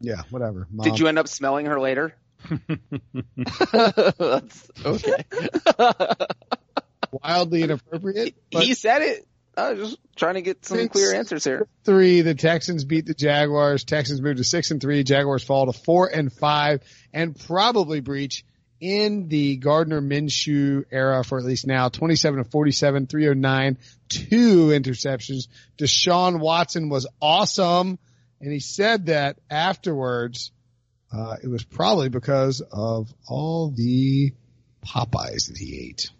Yeah, whatever. Mom. Did you end up smelling her later? That's okay. wildly inappropriate? But- he said it. I was just trying to get some Six. clear answers here. three. The Texans beat the Jaguars. Texans move to six and three. Jaguars fall to four and five and probably breach in the Gardner Minshew era for at least now. 27 to 47, 309, two interceptions. Deshaun Watson was awesome. And he said that afterwards, uh, it was probably because of all the Popeyes that he ate.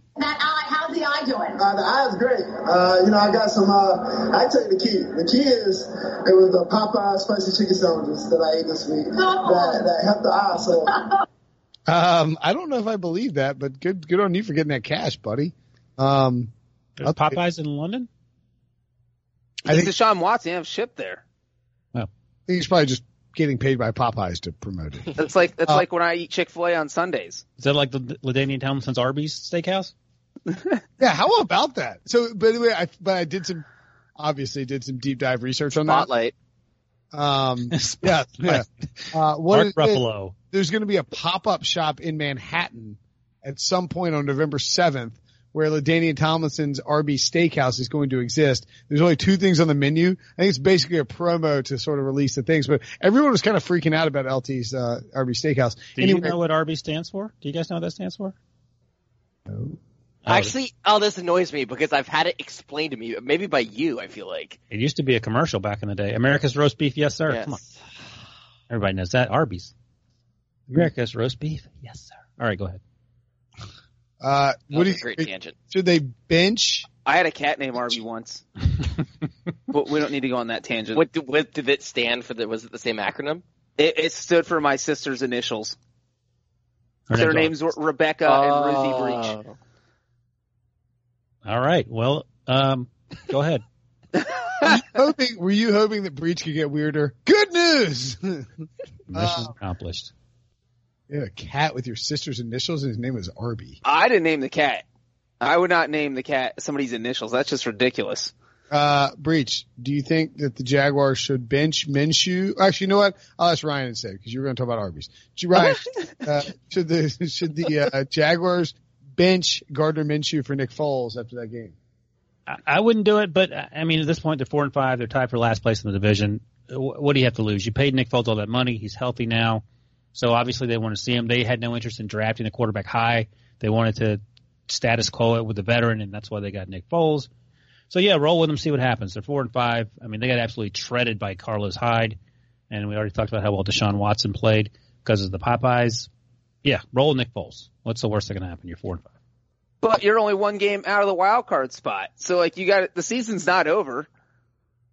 That eye, how's the eye doing? Uh, the eye's great. Uh, you know, I got some, uh, I tell you the key. The key is, it was the Popeye spicy chicken sandwiches that I ate this week that, that helped the eye. So, Um, I don't know if I believe that, but good, good on you for getting that cash, buddy. Um, There's Popeyes in London? I think, Deshaun Watson have shipped there. I think he's probably just getting paid by Popeyes to promote it. That's like that's Uh, like when I eat Chick Fil A on Sundays. Is that like the Ladainian Tomlinson's Arby's Steakhouse? Yeah, how about that? So, but anyway, I, but I did some, obviously did some deep dive research on that. Spotlight. Um, yeah, yeah. Uh, what Mark is- Ruffalo. there's going to be a pop-up shop in Manhattan at some point on November 7th where Ladainian Tomlinson's RB Steakhouse is going to exist. There's only two things on the menu. I think it's basically a promo to sort of release the things, but everyone was kind of freaking out about LT's, uh, RB Steakhouse. Do anyway, you know what RB stands for? Do you guys know what that stands for? No. Oh, Actually, oh, this annoys me because I've had it explained to me, maybe by you. I feel like. It used to be a commercial back in the day. America's roast beef, yes sir. Yes. Come on, everybody knows that. Arby's. America's roast beef, yes sir. All right, go ahead. Uh, That what do you a great think? tangent. Should they bench? I had a cat named Arby once, but we don't need to go on that tangent. What, did- what did it stand for? The, was it the same acronym? It, it stood for my sister's initials. Her Their name's names were Rebecca and Ruthie Breech. All right. Well, um, go ahead. hoping, were you hoping that Breech could get weirder? Good news! Mission Uh, accomplished. you had a cat with your sister's initials and his name was Arby. I didn't name the cat. I would not name the cat somebody's initials. That's just ridiculous. Uh, Breech, do you think that the Jaguars should bench Minshew? Actually, you know what? I'll ask Ryan instead because you were going to talk about Arby's. Should- Ryan, uh, should the should the uh, Jaguars bench Gardner Minshew for Nick Foles after that game? I, wouldn't do it, but uh, I mean, at this point, they're four and five. They're tied for last place in the division. Uh, what do you have to lose? You paid Nick Foles all that money. He's healthy now. So obviously they want to see him. They had no interest in drafting a quarterback high. They wanted to status quo it with the veteran, and that's why they got Nick Foles. So yeah, roll with them, see what happens. They're four and five. I mean, they got absolutely treaded by Carlos Hyde, and we already talked about how well Deshaun Watson played because of the Popeyes. Yeah, roll Nick Foles. What's the worst that can happen? You're four and five. But you're only one game out of the wild card spot. So like you got the season's not over.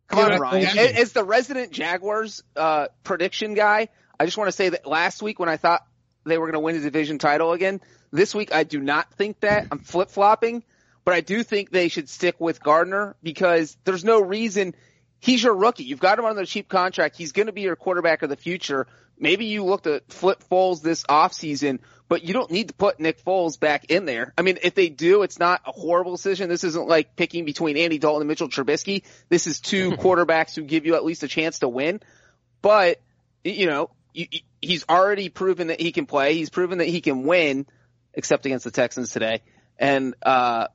Come Yeah, on, Ryan. As the resident Jaguars uh, prediction guy, I just want to say that last week when I thought they were going to win the division title again, this week I do not think that. I'm flip flopping, but I do think they should stick with Gardner because there's no reason. He's your rookie. You've got him on the cheap contract. He's going to be your quarterback of the future. Maybe you look to flip Foles this offseason, but you don't need to put Nick Foles back in there. I mean, if they do, it's not a horrible decision. This isn't like picking between Andy Dalton and Mitchell Trubisky. This is two quarterbacks who give you at least a chance to win. But, you know, he's already proven that he can play. He's proven that he can win, except against the Texans today. And, uh,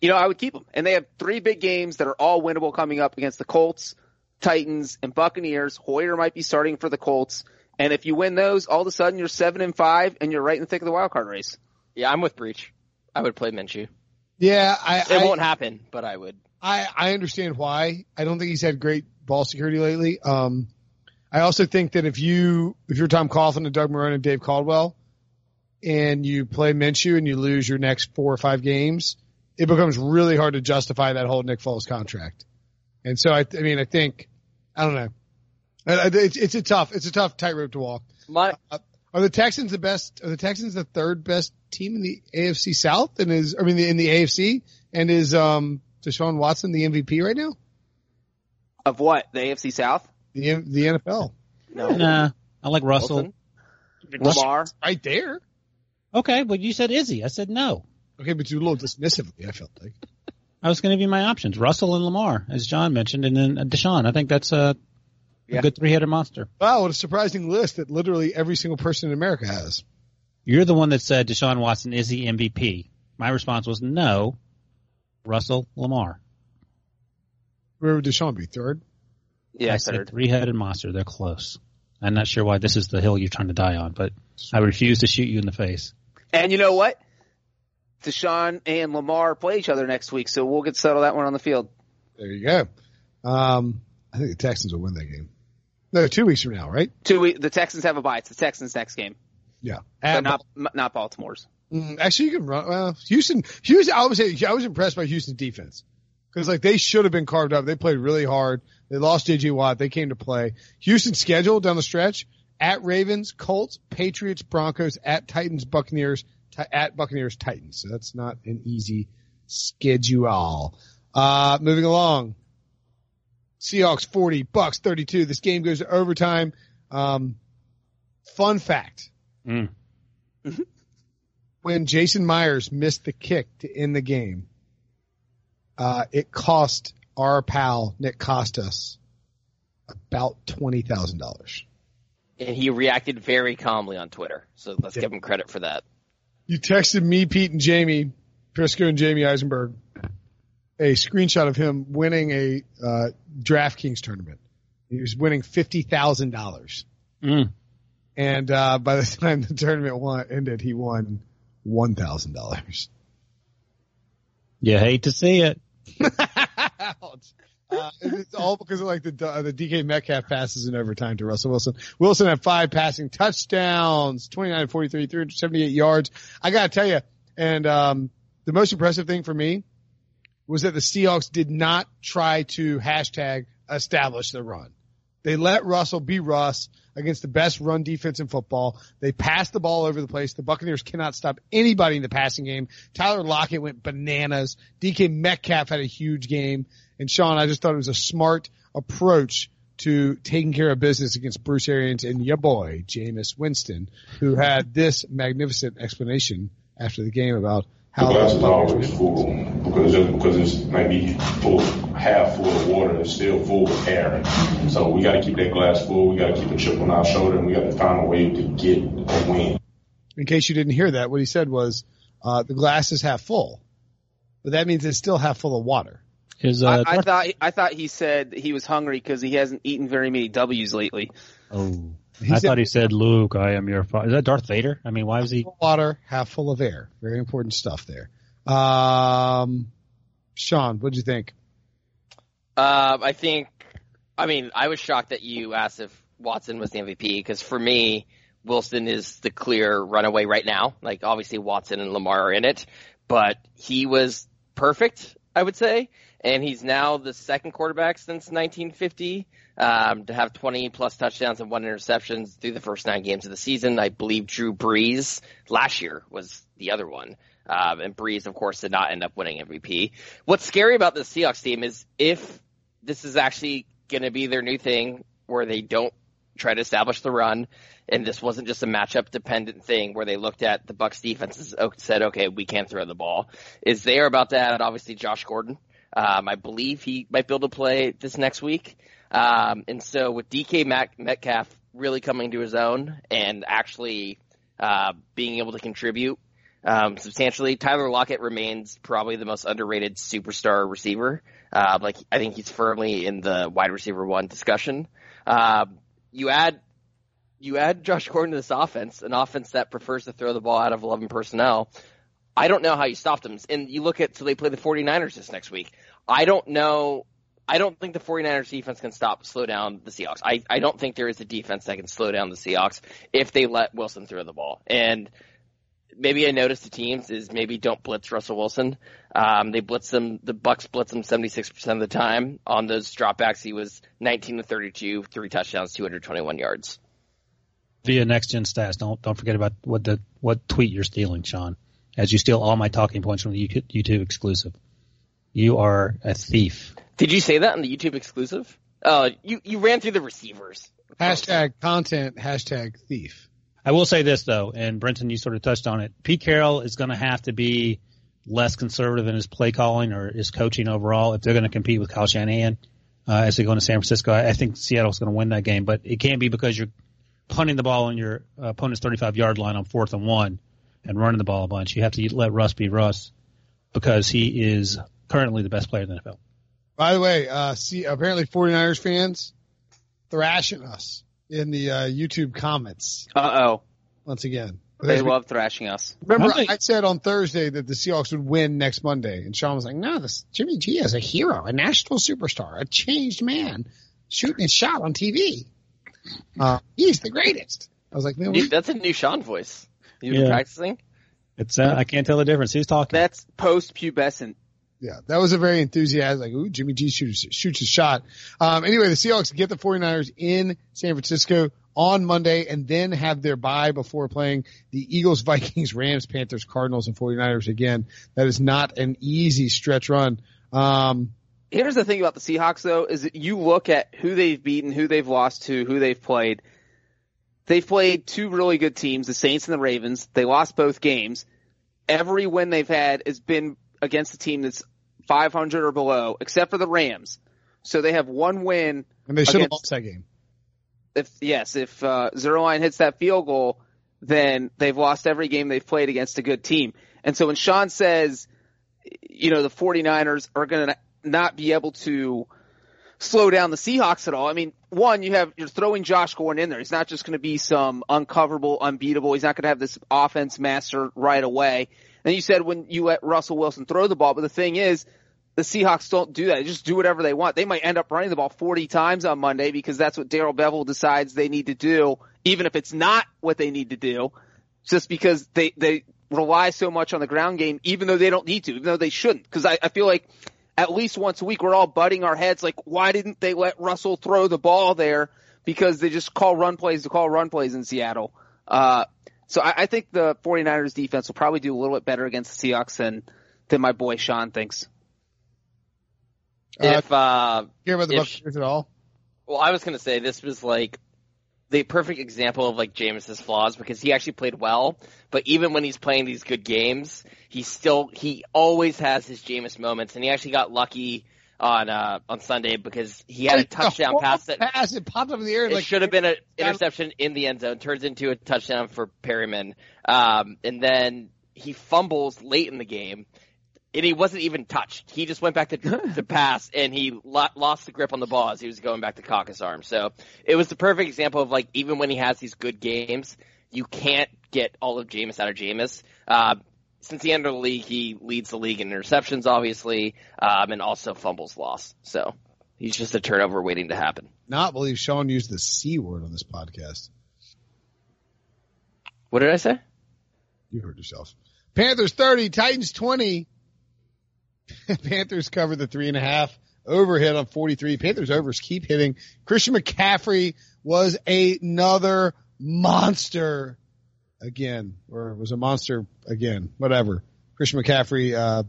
you know, I would keep him. And they have three big games that are all winnable coming up against the Colts, Titans, and Buccaneers. Hoyer might be starting for the Colts. And if you win those, all of a sudden you're seven and five and you're right in the thick of the wild card race. Yeah, I'm with Breech. I would play Minshew. Yeah, I It I, won't happen, but I would. I I understand why. I don't think he's had great ball security lately. Um, I also think that if you if you're Tom Coughlin and Doug Marrone and Dave Caldwell, and you play Minshew and you lose your next four or five games, it becomes really hard to justify that whole Nick Foles contract. And so I, I mean, I think I don't know. It's, it's a tough, it's a tough tightrope to walk. My, uh, are the Texans the best? Are the Texans the third best team in the AFC South? And is I mean in the AFC and is um Deshaun Watson the MVP right now? Of what? The AFC South? The the NFL. No, nah. I like Russell. Wilson? Lamar, right there. Okay, but you said Izzy. I said no. Okay, but you a little dismissively. I felt like. I was going to give you my options: Russell and Lamar, as John mentioned, and then Deshaun. I think that's a, a good three-headed monster. Wow, what a surprising list that literally every single person in America has. You're the one that said Deshaun Watson is the MVP. My response was no. Russell, Lamar. Where would Deshaun be? Third? Yeah, I third. said three-headed monster. They're close. I'm not sure why this is the hill you're trying to die on, but I refuse to shoot you in the face. And you know what? Deshaun and Lamar play each other next week, so we'll get settled that one on the field. There you go. Um, I think the Texans will win that game. No, two weeks from now, right? Two week, the Texans have a bye. It's the Texans' next game, Yeah. but not not Baltimore's. Mm, actually, you can run. Well, Houston, Houston. I say I was impressed by Houston's defense because like they should have been carved up. They played really hard. They lost JJ Watt. They came to play. Houston's schedule down the stretch at Ravens, Colts, Patriots, Broncos, at Titans, Buccaneers, ti- at Buccaneers, Titans. So that's not an easy schedule. Uh, moving along. Seahawks 40, Bucks 32. This game goes to overtime. Um, fun fact. Mm. When Jason Myers missed the kick to end the game, uh, it cost our pal Nick Costas about twenty thousand dollars. and he reacted very calmly on Twitter. So let's Yeah. give him credit for that. You texted me, Pete, and Jamey, Prisco and Jamey Eisenberg, a screenshot of him winning a uh, DraftKings tournament. He was winning fifty thousand dollars, Mm. and uh, by the time the tournament won, ended, he won one thousand dollars. You hate to see it. Uh, it's all because of like the uh, the DK Metcalf passes in overtime to Russell Wilson. Wilson had five passing touchdowns, 29 43, 378 yards. I gotta tell you, and um, the most impressive thing for me was that the Seahawks did not try to hashtag establish the run. They let Russell be Russ against the best run defense in football. They passed the ball over the place. The Buccaneers cannot stop anybody in the passing game. Tyler Lockett went bananas. DK Metcalf had a huge game. And Sean, I just thought it was a smart approach to taking care of business against Bruce Arians and your boy, Jameis Winston, who had this magnificent explanation after the game about The how always full because just because it's maybe full, half full of water, it's still full of air. So we got to keep that glass full. We got to keep a chip on our shoulder, and we got to find a way to get a win. in case you didn't hear that, what he said was, uh, the glass is half full, but that means it's still half full of water. Is I, uh, I thought I thought he said he was hungry because he hasn't eaten very many W's lately. oh, He I said- thought he said, "Luke, I am your father." Is that Darth Vader? I mean, why was he? Full water, half full of air. Very important stuff there. Um, Sean, what'd you think? Uh, I think, I mean, I was shocked that you asked if Watson was the MVP because for me, Wilson is the clear runaway right now. Like obviously Watson and Lamar are in it, but he was perfect, I would say. And he's now the second quarterback since 1950 um, to have 20 plus touchdowns and one interception through the first nine games of the season. I believe Drew Brees last year was the other one. Um, and Brees, of course, did not end up winning MVP. What's scary about the Seahawks team is if this is actually going to be their new thing where they don't try to establish the run, and this wasn't just a matchup dependent thing where they looked at the Bucks defense and said, okay, we can't throw the ball. Is they are about to add obviously Josh Gordon. Um, I believe he might be able to play this next week. Um, and so with DK Mac- Metcalf really coming to his own and actually uh, being able to contribute um, substantially, Tyler Lockett remains probably the most underrated superstar receiver. Uh, like I think he's firmly in the wide receiver one discussion. Um, you add you add Josh Gordon to this offense, an offense that prefers to throw the ball out of 11 personnel. I don't know how you stop them. And you look at, so they play the 49ers this next week. I don't know I don't think the 49ers defense can stop, slow down the Seahawks. I, I don't think there is a defense that can slow down the Seahawks if they let Wilson throw the ball. And maybe I noticed the teams is maybe don't blitz Russell Wilson. Um, they blitz him, the Bucks blitz him 76% of the time. On those dropbacks, he was 19 to 32, three touchdowns, 221 yards. Via next gen stats. Don't, don't forget about what the, what tweet you're stealing, Sean, as you steal all my talking points from the YouTube exclusive. You are a thief. Did you say that on the YouTube exclusive? Oh, uh, you, you ran through the receivers. Hashtag content, hashtag thief. I will say this though, and Brenton, you sort of touched on it. Pete Carroll is going to have to be less conservative in his play calling or his coaching overall if they're going to compete with Kyle Shanahan uh, as they go into San Francisco. I, I think Seattle's going to win that game, but it can't be because you're punting the ball on your opponent's 35 yard line on fourth and one and running the ball a bunch. You have to let Russ be Russ because he is currently the best player in the NFL. By the way, uh, see, apparently 49ers fans thrashing us in the uh, YouTube comments. Uh oh. Once again. They love thrashing us. Remember, I said on Thursday that the Seahawks would win next Monday, and Sean was like, "No, this Jimmy G is a hero, a national superstar, a changed man, shooting his shot on TV. Uh, he's the greatest." I was like, "Man, we- that's a new Sean voice. You've been practicing. It's uh, I can't tell the difference. Who's talking? That's post pubescent. Yeah, that was a very enthusiastic, like, ooh, Jimmy G shoots, shoots his shot. Um, anyway, the Seahawks get the 49ers in San Francisco on Monday and then have their bye before playing the Eagles, Vikings, Rams, Panthers, Cardinals, and 49ers again. That is not an easy stretch run. Um, Here's the thing about the Seahawks though, is that you look at who they've beaten, who they've lost to, who they've played. They've played two really good teams, the Saints and the Ravens. They lost both games. Every win they've had has been against a team that's 500 or below, except for the Rams. So they have one win. and they should have against- lost that game. if yes, if uh, Zuerlein hits that field goal, then they've lost every game they've played against a good team. And so when Sean says, you know, the 49ers are going to not be able to slow down the Seahawks at all. I mean, one, you have you're throwing Josh Gordon in there. He's not just going to be some uncoverable, unbeatable. He's not going to have this offense master right away. And you said when you let Russell Wilson throw the ball, but the thing is, the Seahawks don't do that. They just do whatever they want. They might end up running the ball 40 times on Monday because that's what Darrell Bevell decides they need to do, even if it's not what they need to do, just because they, they rely so much on the ground game, even though they don't need to, even though they shouldn't. Because I, I feel like at least once a week we're all butting our heads like, why didn't they let Russell throw the ball there? Because they just call run plays to call run plays in Seattle. Uh, so I, I think the 49ers defense will probably do a little bit better against the Seahawks than, than my boy Sean thinks. if uh, Hear about the if- Buccaneers at all? Well, I was going to say this was like the perfect example of like Jameis's flaws because he actually played well, but even when he's playing these good games, he still he always has his Jameis moments, and he actually got lucky on uh on Sunday because he had a touchdown pass that pass. It popped up in the air. it like should have been an interception in the end zone, turns into a touchdown for Perriman, um, and then he fumbles late in the game. And he wasn't even touched. He just went back to, to pass, and he lo- lost the grip on the ball as he was going back to cock his arm. So it was the perfect example of like even when he has these good games, you can't get all of Jameis out of Jameis. Uh, since the end of the league, he leads the league in interceptions, obviously, um, and also fumbles lost. So he's just a turnover waiting to happen. Not believe Sean used the C word on this podcast. What did I say? You heard yourself. Panthers 30, Titans 20. Panthers cover the three and a half. Overhit on 43. Panthers overs keep hitting. Christian McCaffrey was another monster again, or was a monster again, whatever. Christian McCaffrey, uh,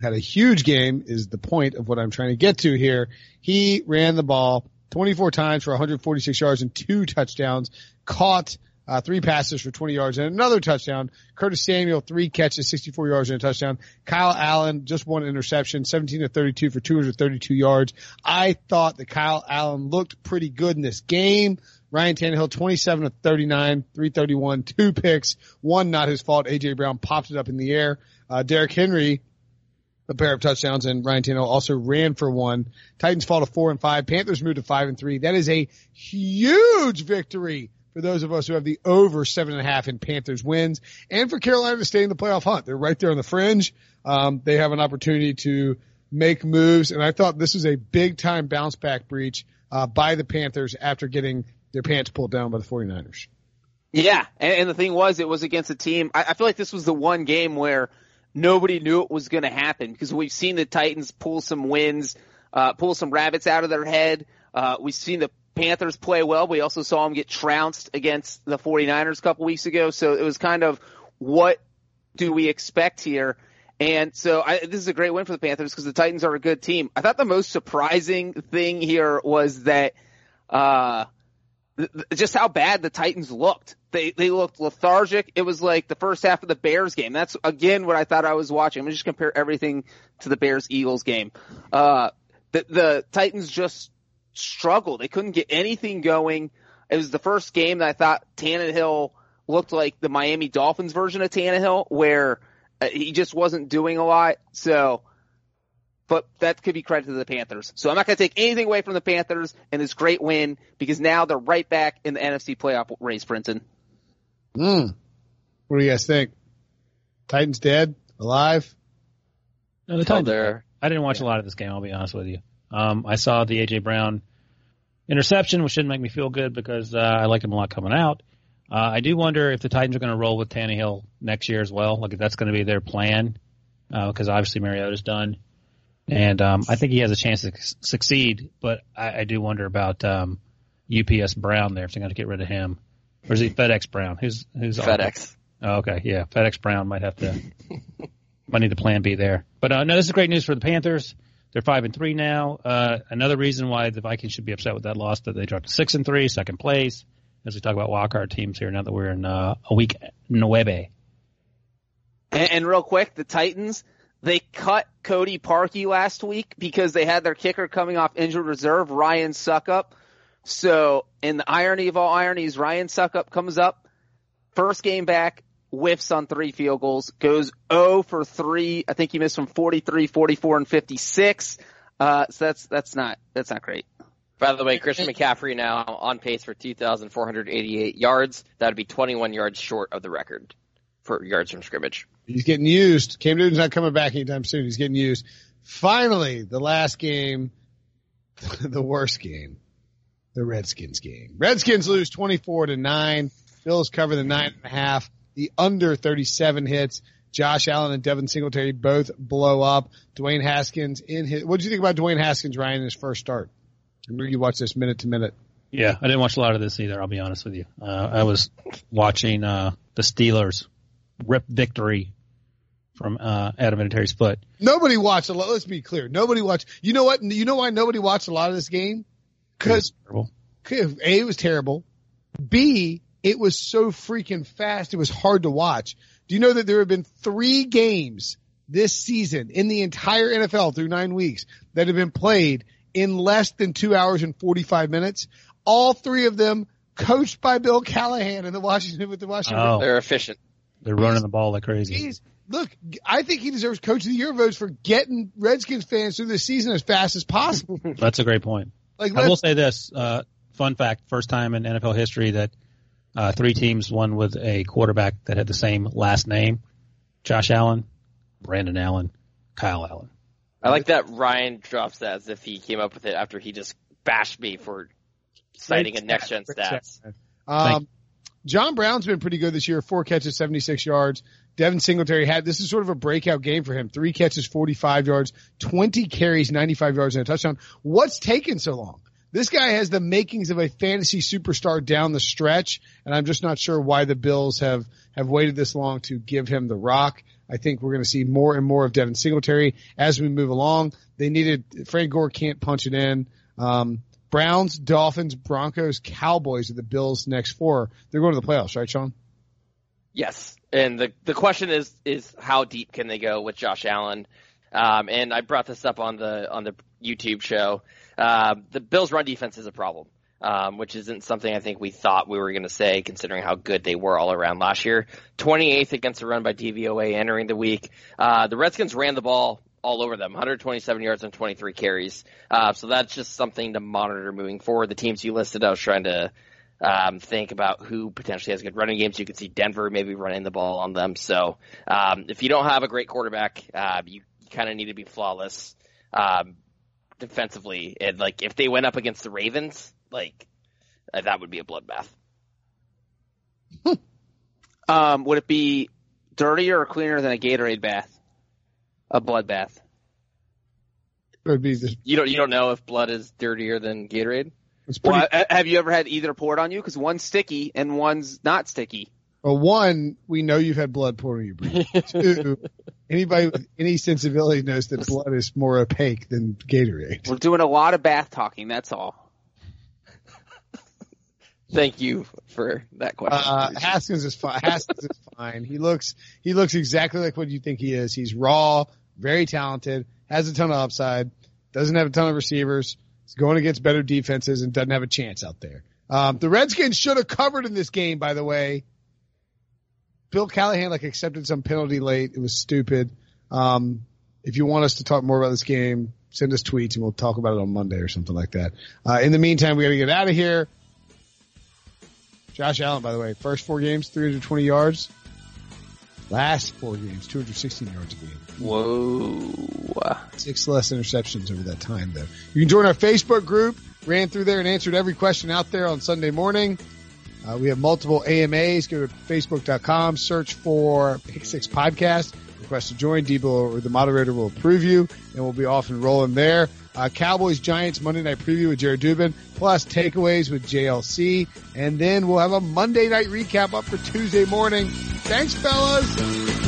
had a huge game is the point of what I'm trying to get to here. He ran the ball 24 times for 146 yards and two touchdowns, caught uh, three passes for 20 yards and another touchdown. Curtis Samuel, three catches, 64 yards and a touchdown. Kyle Allen, just one interception, 17 to 32 for 232 yards. I thought that Kyle Allen looked pretty good in this game. Ryan Tannehill, 27 to 39, 331, two picks, one not his fault. AJ Brown popped it up in the air. Uh, Derrick Henry, a pair of touchdowns, and Ryan Tannehill also ran for one. Titans fall to four and five. Panthers move to five and three. That is a huge victory for those of us who have the over seven and a half in Panthers wins, and for Carolina to stay in the playoff hunt. They're right there on the fringe. Um, they have an opportunity to make moves. And I thought this was a big time bounce back breach uh, by the Panthers after getting their pants pulled down by the 49ers. Yeah, and, and the thing was, it was against a team. I, I feel like this was the one game where nobody knew it was going to happen because we've seen the Titans pull some wins, uh, pull some rabbits out of their head. Uh, we've seen the Panthers play well. We also saw them get trounced against the 49ers a couple weeks ago. So it was kind of what do we expect here? And so I, this is a great win for the Panthers because the Titans are a good team. I thought the most surprising thing here was that, uh, just how bad the Titans looked. They they looked lethargic. It was like the first half of the Bears game. That's again what I thought I was watching. I'm just compare everything to the Bears Eagles game. Uh, the the Titans just struggled. They couldn't get anything going. It was the first game that I thought Tannehill looked like the Miami Dolphins version of Tannehill, where uh, he just wasn't doing a lot. So, but that could be credit to the Panthers. So I'm not going to take anything away from the Panthers and this great win because now they're right back in the NFC playoff race, Brenton. Mm. What do you guys think? Titans dead? Alive? No, the Titans. there. I didn't watch a lot of this game. I'll be honest with you. Um, I saw the AJ Brown interception, which didn't make me feel good because uh, I liked him a lot coming out. Uh, I do wonder if the Titans are going to roll with Tannehill next year as well. Like if that's going to be their plan, because uh, obviously Mariota's done, and um, I think he has a chance to succeed. But I, I do wonder about um, UPS Brown there if they're going to get rid of him, or is he FedEx Brown? Who's who's FedEx? Oh, okay, yeah, FedEx Brown might have to might need a plan B there. But uh, no, this is great news for the Panthers. They're five and three now. Uh, another reason why the Vikings should be upset with that loss that they dropped to six and three, second place as we talk about wildcard teams here now that we're in uh, a week nueve. And, and real quick, the Titans, they cut Cody Parkey last week because they had their kicker coming off injured reserve, Ryan Succop. So, in the irony of all ironies, Ryan Succop comes up, first game back, whiffs on three field goals, goes 0 for 3. I think he missed from 43, 44, and 56. Uh, so that's, that's not, that's not great. By the way, Christian McCaffrey now on pace for 2,488 yards. That would be 21 yards short of the record for yards from scrimmage. He's getting used. Cam Newton's not coming back anytime soon. He's getting used. Finally, the last game, the worst game, the Redskins game. Redskins lose 24 to 9. Bills cover the nine and a half. The under 37 hits. Josh Allen and Devin Singletary both blow up. Dwayne Haskins in his, what do you think about Dwayne Haskins, Ryan, in his first start? I remember you watch this minute to minute. Yeah, I didn't watch a lot of this either. I'll be honest with you. Uh, I was watching uh, the Steelers rip victory from uh, Adam and Terry split. Nobody watched a lot. Let's be clear. Nobody watched. You know what? You know why nobody watched a lot of this game? Because a it was terrible. B it was so freaking fast. It was hard to watch. Do you know that there have been three games this season in the entire NFL through nine weeks that have been played in less than two hours and 45 minutes. All three of them coached by Bill Callahan in the Washington with the Washington. Oh, they're efficient. They're running the ball like crazy. Jeez. Look, I think he deserves coach of the year votes for getting Redskins fans through the season as fast as possible. That's a great point. Like, I will say this, uh, fun fact, first time in NFL history that, uh, three teams won with a quarterback that had the same last name. Josh Allen, Brandon Allen, Kyle Allen. I like that Ryan drops that as if he came up with it after he just bashed me for citing a next gen stats. Um, John Brown's been pretty good this year. Four catches, 76 yards. Devin Singletary had, this is sort of a breakout game for him. Three catches, 45 yards, 20 carries, 95 yards and a touchdown. What's taken so long? This guy has the makings of a fantasy superstar down the stretch, and I'm just not sure why the Bills have, have waited this long to give him the rock. I think we're going to see more and more of Devin Singletary as we move along. They needed Frank Gore can't punch it in. Um, Browns, Dolphins, Broncos, Cowboys are the Bills' next four. They're going to the playoffs, right, Sean? Yes, and the the question is is how deep can they go with Josh Allen? Um, and I brought this up on the on the YouTube show. Uh, the Bills' run defense is a problem um, which isn't something I think we thought we were going to say, considering how good they were all around last year. 28th against the run by DVOA entering the week. Uh, the Redskins ran the ball all over them, 127 yards and 23 carries. Uh, so that's just something to monitor moving forward. The teams you listed, I was trying to um, think about who potentially has good running games. You could see Denver maybe running the ball on them. So um, if you don't have a great quarterback, uh, you kind of need to be flawless um, defensively. And like if they went up against the Ravens, like uh, that would be a bloodbath. Um, would it be dirtier or cleaner than a Gatorade bath? A blood bath. It would be the, You don't you don't know if blood is dirtier than Gatorade. it's pretty. Well, have you ever had either poured on you? Because one's sticky and one's not sticky. Well, one, we know you've had blood poured on you. brain. Two, anybody with any sensibility knows that blood is more opaque than Gatorade. We're doing a lot of bath talking. That's all. Thank you for that question. Uh, Haskins is fine. Haskins is fine. He looks, he looks exactly like what you think he is. He's raw, very talented, has a ton of upside, doesn't have a ton of receivers. He's going against better defenses and doesn't have a chance out there. Um, the Redskins should have covered in this game, by the way. Bill Callahan like accepted some penalty late. It was stupid. Um, if you want us to talk more about this game, send us tweets and we'll talk about it on Monday or something like that. Uh, in the meantime, we got to get out of here. Josh Allen, by the way, first four games, 320 yards. Last four games, 216 yards a game. Whoa. Six less interceptions over that time, though. You can join our Facebook group. Ran through there and answered every question out there on Sunday morning. Uh, we have multiple AMAs. Go to facebook.com, search for Pick Six Podcast. Request to join. Debo or the moderator will approve you, and we'll be off and rolling there. Uh, Cowboys Giants Monday Night Preview with Jared Dubin, plus takeaways with JLC, and then we'll have a Monday night recap up for Tuesday morning. Thanks, fellas.